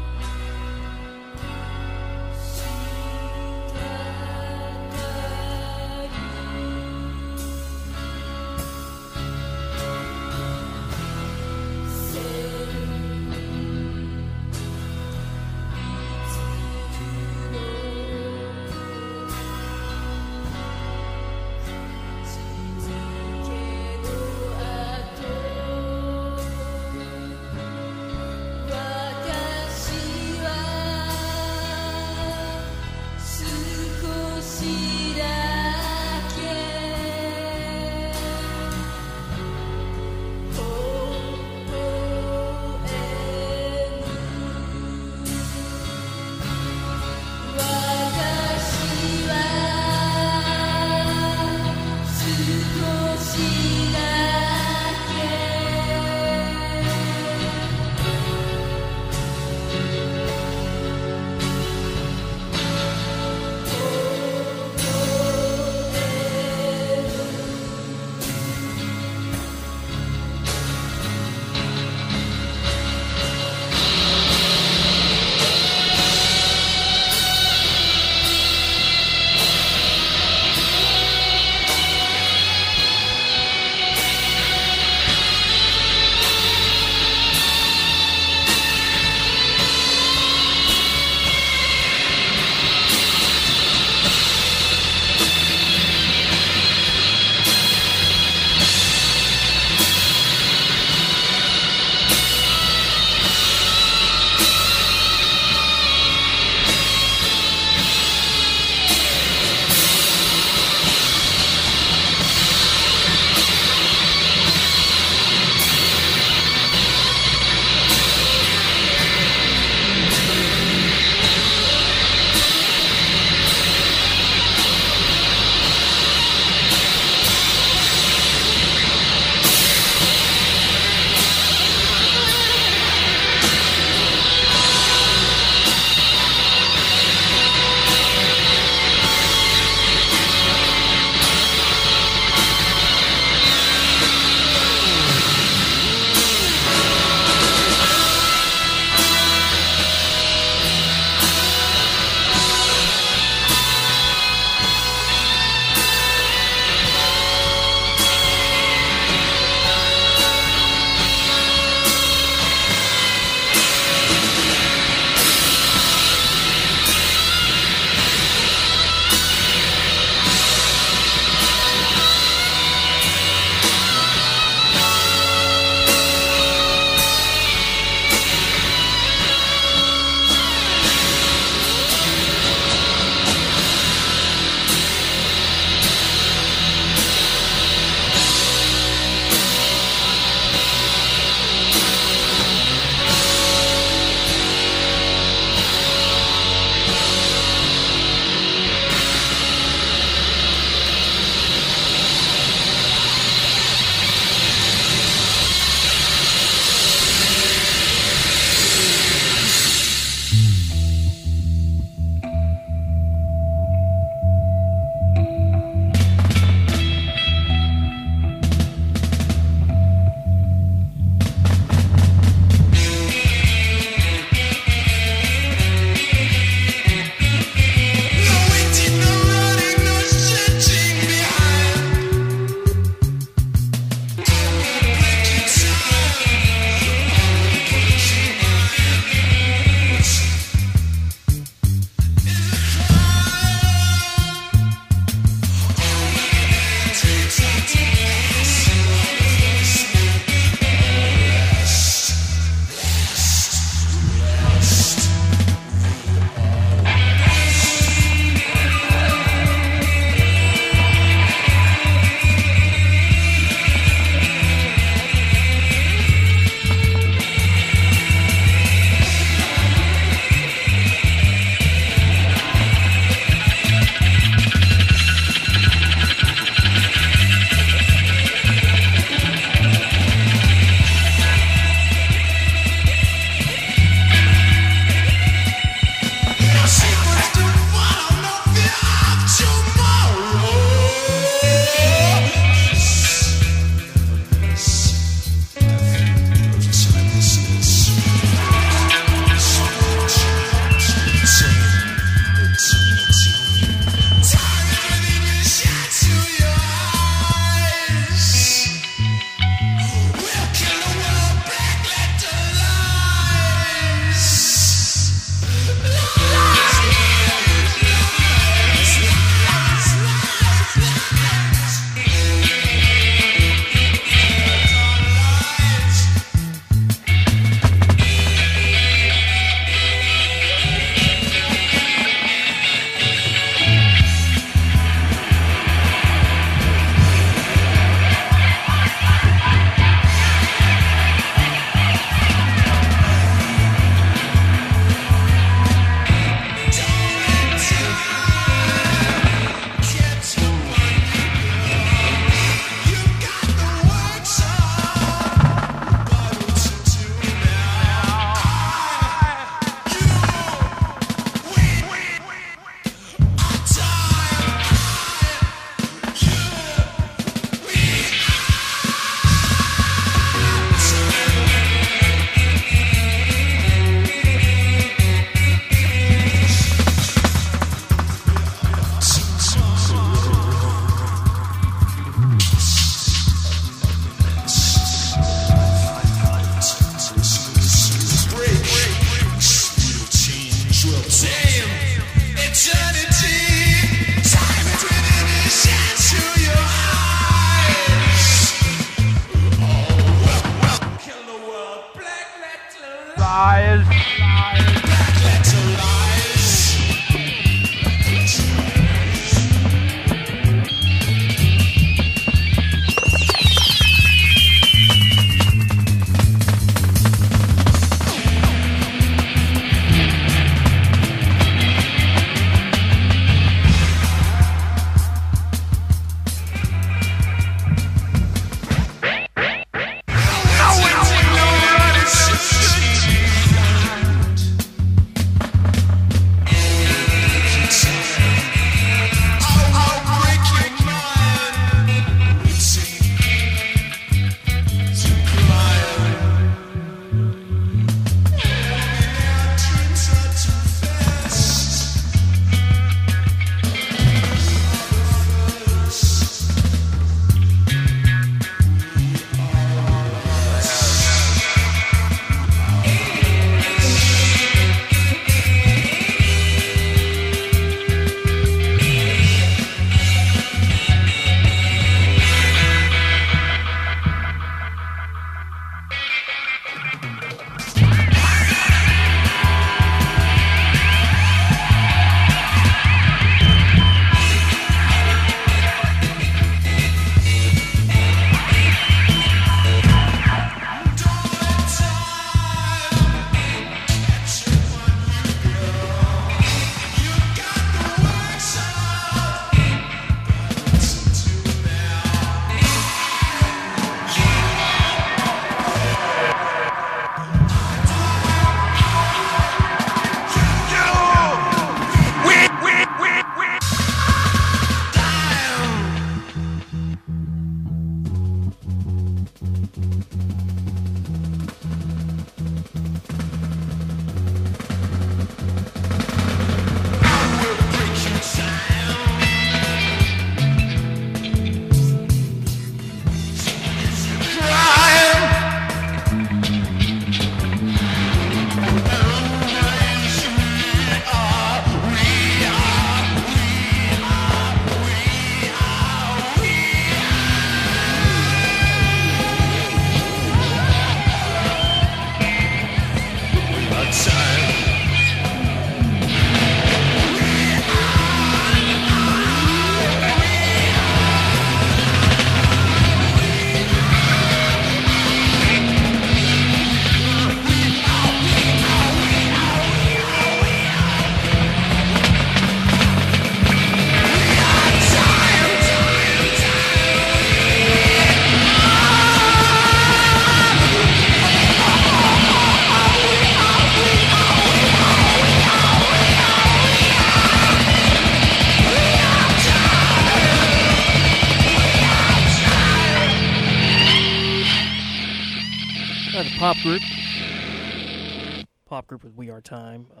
Pop group. With We Are Time. Uh,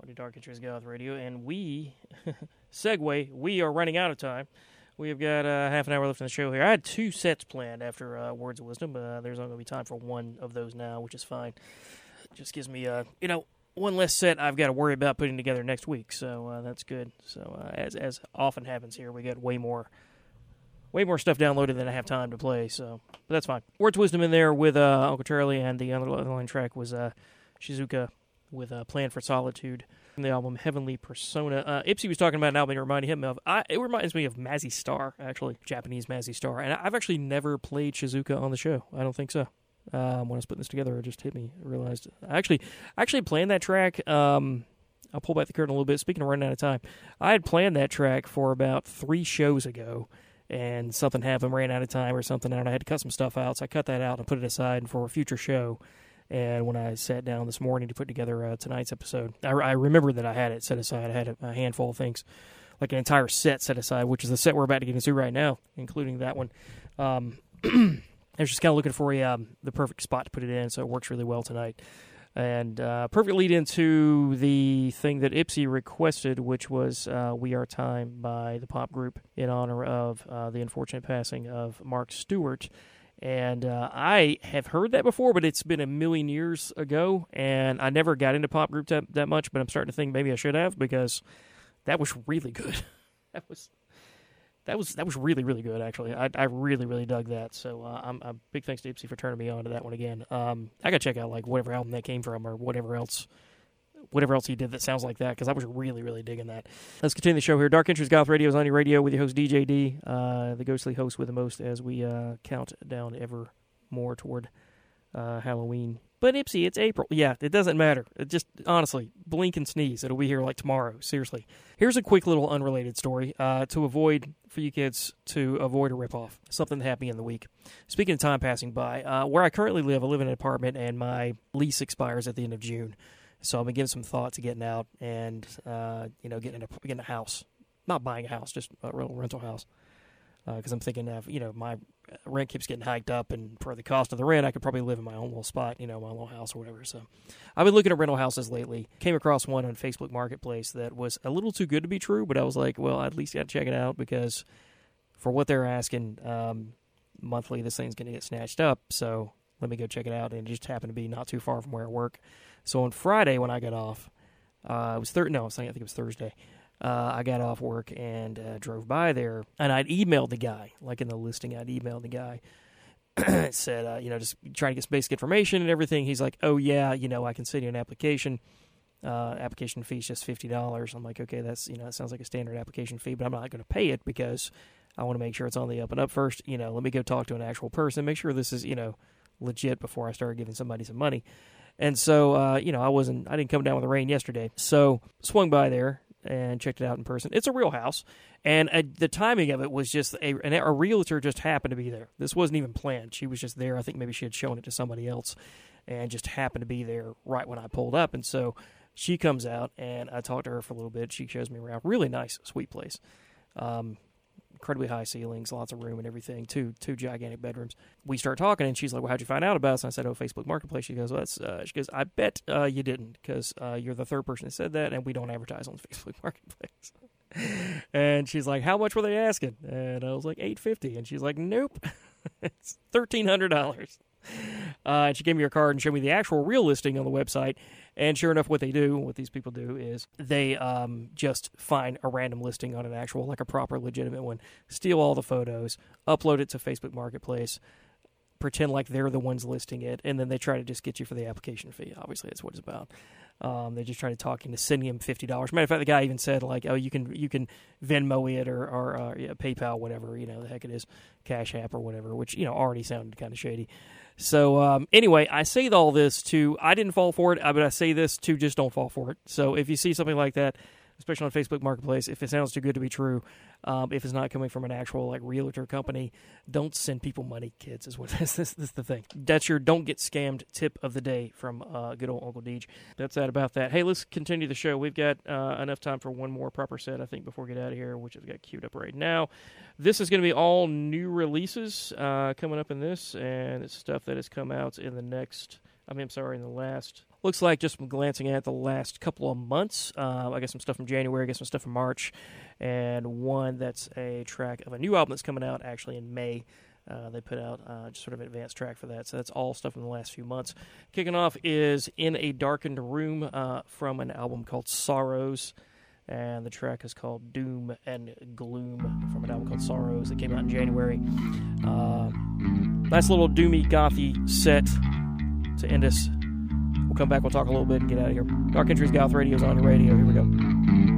on the Dark Entries Goth Radio. And we, segue, we are running out of time. We have got uh, half an hour left in the show here. I had two sets planned after uh, Words of Wisdom, but uh, there's only going to be time for one of those now, which is fine. Just gives me, uh, you know, one less set I've got to worry about putting together next week, so uh, that's good. So uh, as as often happens here, we got way more way more stuff downloaded than I have time to play. So, but that's fine. Words Wisdom in there with uh, Uncle Charlie, and the underlying track was uh, Shizuka with uh, Plan for Solitude from the album Heavenly Persona. Uh, Ipsy was talking about an album it reminded him of. I, it reminds me of Mazzy Star, actually, Japanese Mazzy Star. And I've actually never played Shizuka on the show. I don't think so. Um, when I was putting this together, it just hit me. I realized I actually, actually planned that track. Um, I'll pull back the curtain a little bit. Speaking of running out of time, I had planned that track for about three shows ago and something happened, ran out of time or something, and I had to cut some stuff out. So I cut that out and put it aside for a future show. And when I sat down this morning to put together uh, tonight's episode, I, I that I had it set aside. I had a, a handful of things, like an entire set set aside, which is the set we're about to get into right now, including that one. Um, I was just kind of looking for a, um, the perfect spot to put it in, so it works really well tonight. And uh, perfect lead into the thing that Ipsy requested, which was uh, We Are Time by the pop group in honor of uh, the unfortunate passing of Mark Stewart. And uh, I have heard that before, but it's been a million years ago, and I never got into pop group that, that much, but I'm starting to think maybe I should have because that was really good. that was that was that was really really good actually. I, I really really dug that. So uh, I'm, big thanks to Ipsy for turning me on to that one again. Um, I got to check out like whatever album that came from or whatever else whatever else he did that sounds like that because I was really, really digging that. Let's continue the show here. Dark Entries Goth Radio is on your radio with your host DJ D, uh, the ghostly host with the most as we uh, count down ever more toward uh, Halloween. But Ipsy, it's April. Yeah, it doesn't matter. It just honestly, blink and sneeze. It'll be here like tomorrow. Seriously. Here's a quick little unrelated story uh, to avoid for you kids to avoid a ripoff. Something that happened in the week. Speaking of time passing by, uh, where I currently live, I live in an apartment, and my lease expires at the end of June. So I've been giving some thought to getting out and uh, you know getting a getting a house, not buying a house, just a rental house. Because I'm thinking of you know my rent keeps getting hiked up, and for the cost of the rent, I could probably live in my own little spot, you know, my little house or whatever. So I've been looking at rental houses lately. Came across one on Facebook Marketplace that was a little too good to be true, but I was like, well, I at least got to check it out because for what they're asking um, monthly, this thing's going to get snatched up. So let me go check it out, and it just happened to be not too far from where I work. So on Friday when I got off, uh, it was thir- no, I, think it was Thursday. Uh, I got off work and uh, drove by there, and I'd emailed the guy, like in the listing, I'd emailed the guy. Said, uh, you know, just trying to get some basic information and everything. He's like, oh yeah, you know, I can send you an application. Uh, application fee is just fifty dollars. I'm like, okay, that's you know, that sounds like a standard application fee, but I'm not going to pay it because I want to make sure it's on the up and up first. You know, let me go talk to an actual person, make sure this is you know legit before I start giving somebody some money. And so, uh, you know, I wasn't, I didn't come down with the rain yesterday. So swung by there and checked it out in person. It's a real house. And uh, the timing of it was just a, a realtor just happened to be there. This wasn't even planned. She was just there. I think maybe she had shown it to somebody else and just happened to be there right when I pulled up. And so she comes out and I talked to her for a little bit. She shows me around. Really nice, sweet place. Um, incredibly high ceilings, lots of room and everything. Two two gigantic bedrooms. We start talking, and she's like, "Well, how'd you find out about us?" And I said, "Oh, Facebook Marketplace." She goes, well, "That's." Uh, she goes, "I bet uh, you didn't, because uh, you're the third person that said that, and we don't advertise on Facebook Marketplace." and she's like, "How much were they asking?" And I was like, 850 And she's like, "Nope, it's thirteen hundred dollars." Uh, and she gave me her card and showed me the actual real listing on the website. And sure enough, what they do, what these people do, is they um, just find a random listing on an actual, like a proper, legitimate one, steal all the photos, upload it to Facebook Marketplace, pretend like they're the ones listing it, and then they try to just get you for the application fee. Obviously, that's what it's about. Um, they just try to talk into sending him fifty dollars. Matter of fact, the guy even said like, "Oh, you can you can Venmo it or or uh, yeah, PayPal, whatever you know the heck it is, Cash App or whatever," which you know already sounded kind of shady. So um, anyway, I say all this to I didn't fall for it, uh, but I say this to just don't fall for it. So if you see something like that, especially on Facebook Marketplace, if it sounds too good to be true, um, if it's not coming from an actual like realtor company, don't send people money, kids. Is what this, this, this is the thing. That's your don't get scammed tip of the day from uh, good old Uncle Deej. That's that about that. Hey, let's continue the show. We've got uh, enough time for one more proper set, I think, before we get out of here, which I've got queued up right now. This is going to be all new releases uh, coming up in this, and it's stuff that has come out in the next. I mean, I'm sorry, in the last looks like just from glancing at the last couple of months. Uh, I got some stuff from January, I got some stuff from March, and one that's a track of a new album that's coming out actually in May. Uh, they put out uh, just sort of an advanced track for that. So that's all stuff from the last few months. Kicking off is In a Darkened Room uh, from an album called Sorrows. And the track is called Doom and Gloom from an album called Sorrows that came out in January. Uh, nice little doomy, gothy set to end us. We'll come back, we'll talk a little bit, and get out of here. Dark Entries Goth Radio is on your radio. Here we go.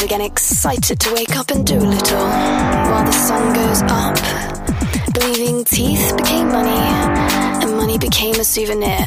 12 again, excited to wake up and do a little while the sun goes up. Believing teeth became money, and money became a souvenir.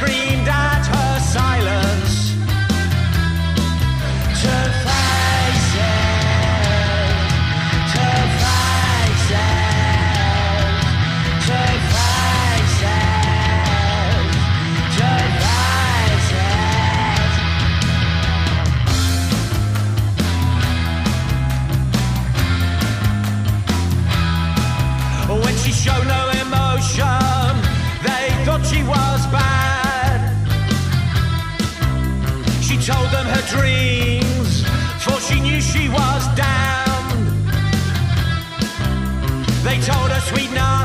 scream. Sweet nothing,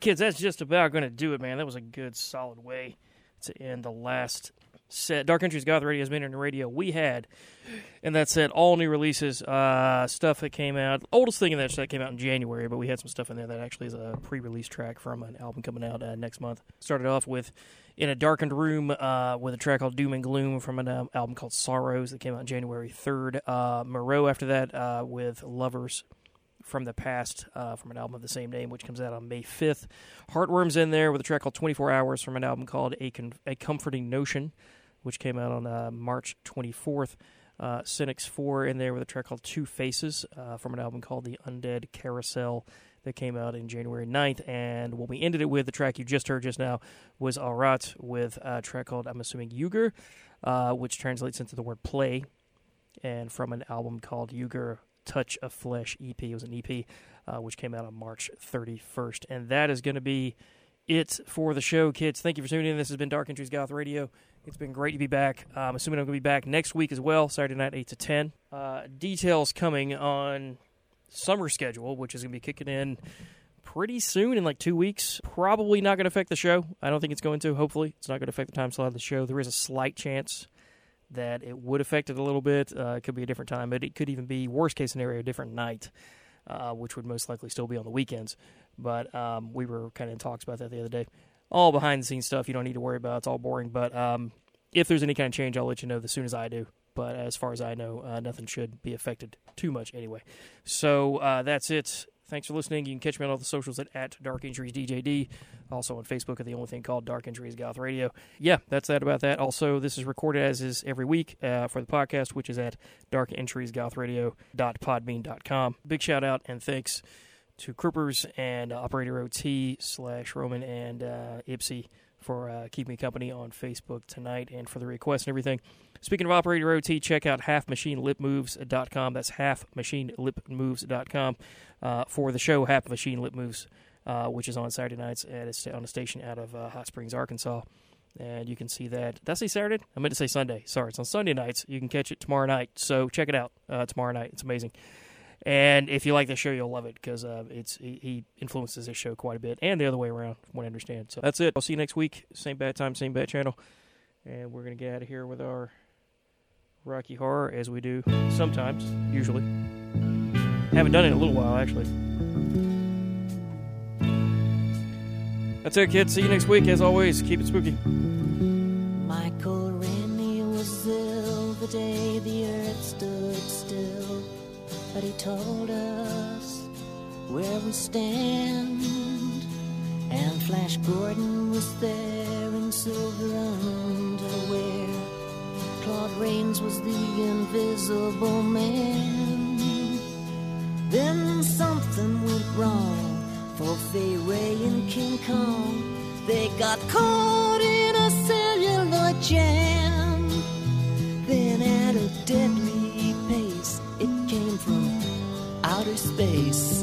kids, that's just about going to do it, man. That was a good, solid way to end the last set. Dark Entries Goth Radio has been in the radio. We had, and that said, all new releases, uh, stuff that came out. Oldest thing in that set came out in January, but we had some stuff in there that actually is a pre-release track from an album coming out uh, next month. Started off with in a darkened room uh, with a track called Doom and Gloom from an um, album called Sorrows that came out January third. Uh, Mareux after that uh, with Lovers from the past uh, from an album of the same name, which comes out on May 5th. Heartworms in there with a track called 24 Hours from an album called A, Con- a Comforting Notion, which came out on uh, March 24th. Uh, Senex 4 in there with a track called Two Faces uh, from an album called The Undead Carousel that came out in January 9th. And what we ended it with, the track you just heard just now, was Aurat with a track called, I'm assuming, Yuger, uh, which translates into the word play, and from an album called Yuger Touch of Flesh EP. It was an EP uh, which came out on March 31st. And that is going to be it for the show, kids. Thank you for tuning in. This has been Dark Entries Goth Radio. It's been great to be back. I'm assuming I'm going to be back next week as well, Saturday night, 8 to 10. Uh, details coming on summer schedule, which is going to be kicking in pretty soon in like two weeks. Probably not going to affect the show. I don't think it's going to, hopefully. It's not going to affect the time slot of the show. There is a slight chance that it would affect it a little bit. Uh, it could be a different time, but it could even be worst case scenario, a different night, uh, which would most likely still be on the weekends. But um, we were kind of in talks about that the other day. All behind the scenes stuff you don't need to worry about. It's all boring. But um, if there's any kind of change, I'll let you know as soon as I do. But as far as I know, uh, nothing should be affected too much anyway. So uh, that's it. Thanks for listening. You can catch me on all the socials at, at Dark Entries DJD. Also on Facebook at the only thing called Dark Entries Goth Radio. Yeah, that's that about that. Also, this is recorded as is every week uh, for the podcast, which is at darkentriesgothradio.podbean.com. Big shout out and thanks to Croopers and Operator OT slash Roman and uh, Ipsy for uh, keeping me company on Facebook tonight and for the requests and everything. Speaking of Operator OT, check out halfmachinelipmoves.com. That's halfmachinelipmoves.com uh, for the show Half Machine Lip Moves, uh, which is on Saturday nights at a on a station out of uh, Hot Springs, Arkansas. And you can see that. I say Saturday? I meant to say Sunday. Sorry, it's on Sunday nights. You can catch it tomorrow night. So check it out uh, tomorrow night. It's amazing. And if you like the show, you'll love it because uh, it's he, he influences this show quite a bit, and the other way around, from what I understand. So that's it. I'll see you next week. Same bad time, same bad channel, and we're gonna get out of here with our Rocky Horror as we do sometimes, usually. Haven't done it in a little while, actually. That's it, kids. See you next week. As always, keep it spooky. Michael Rennie was ill the day the earth stood still, but he told us where we stand. And Flash Gordon was there in silver underwear. Claude Rains was the invisible man. Then something went wrong for Fay Wray and King Kong. They got caught in a celluloid jam. Then at a deadly pace, it came from outer space.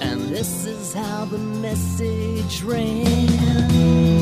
And this is how the message ran.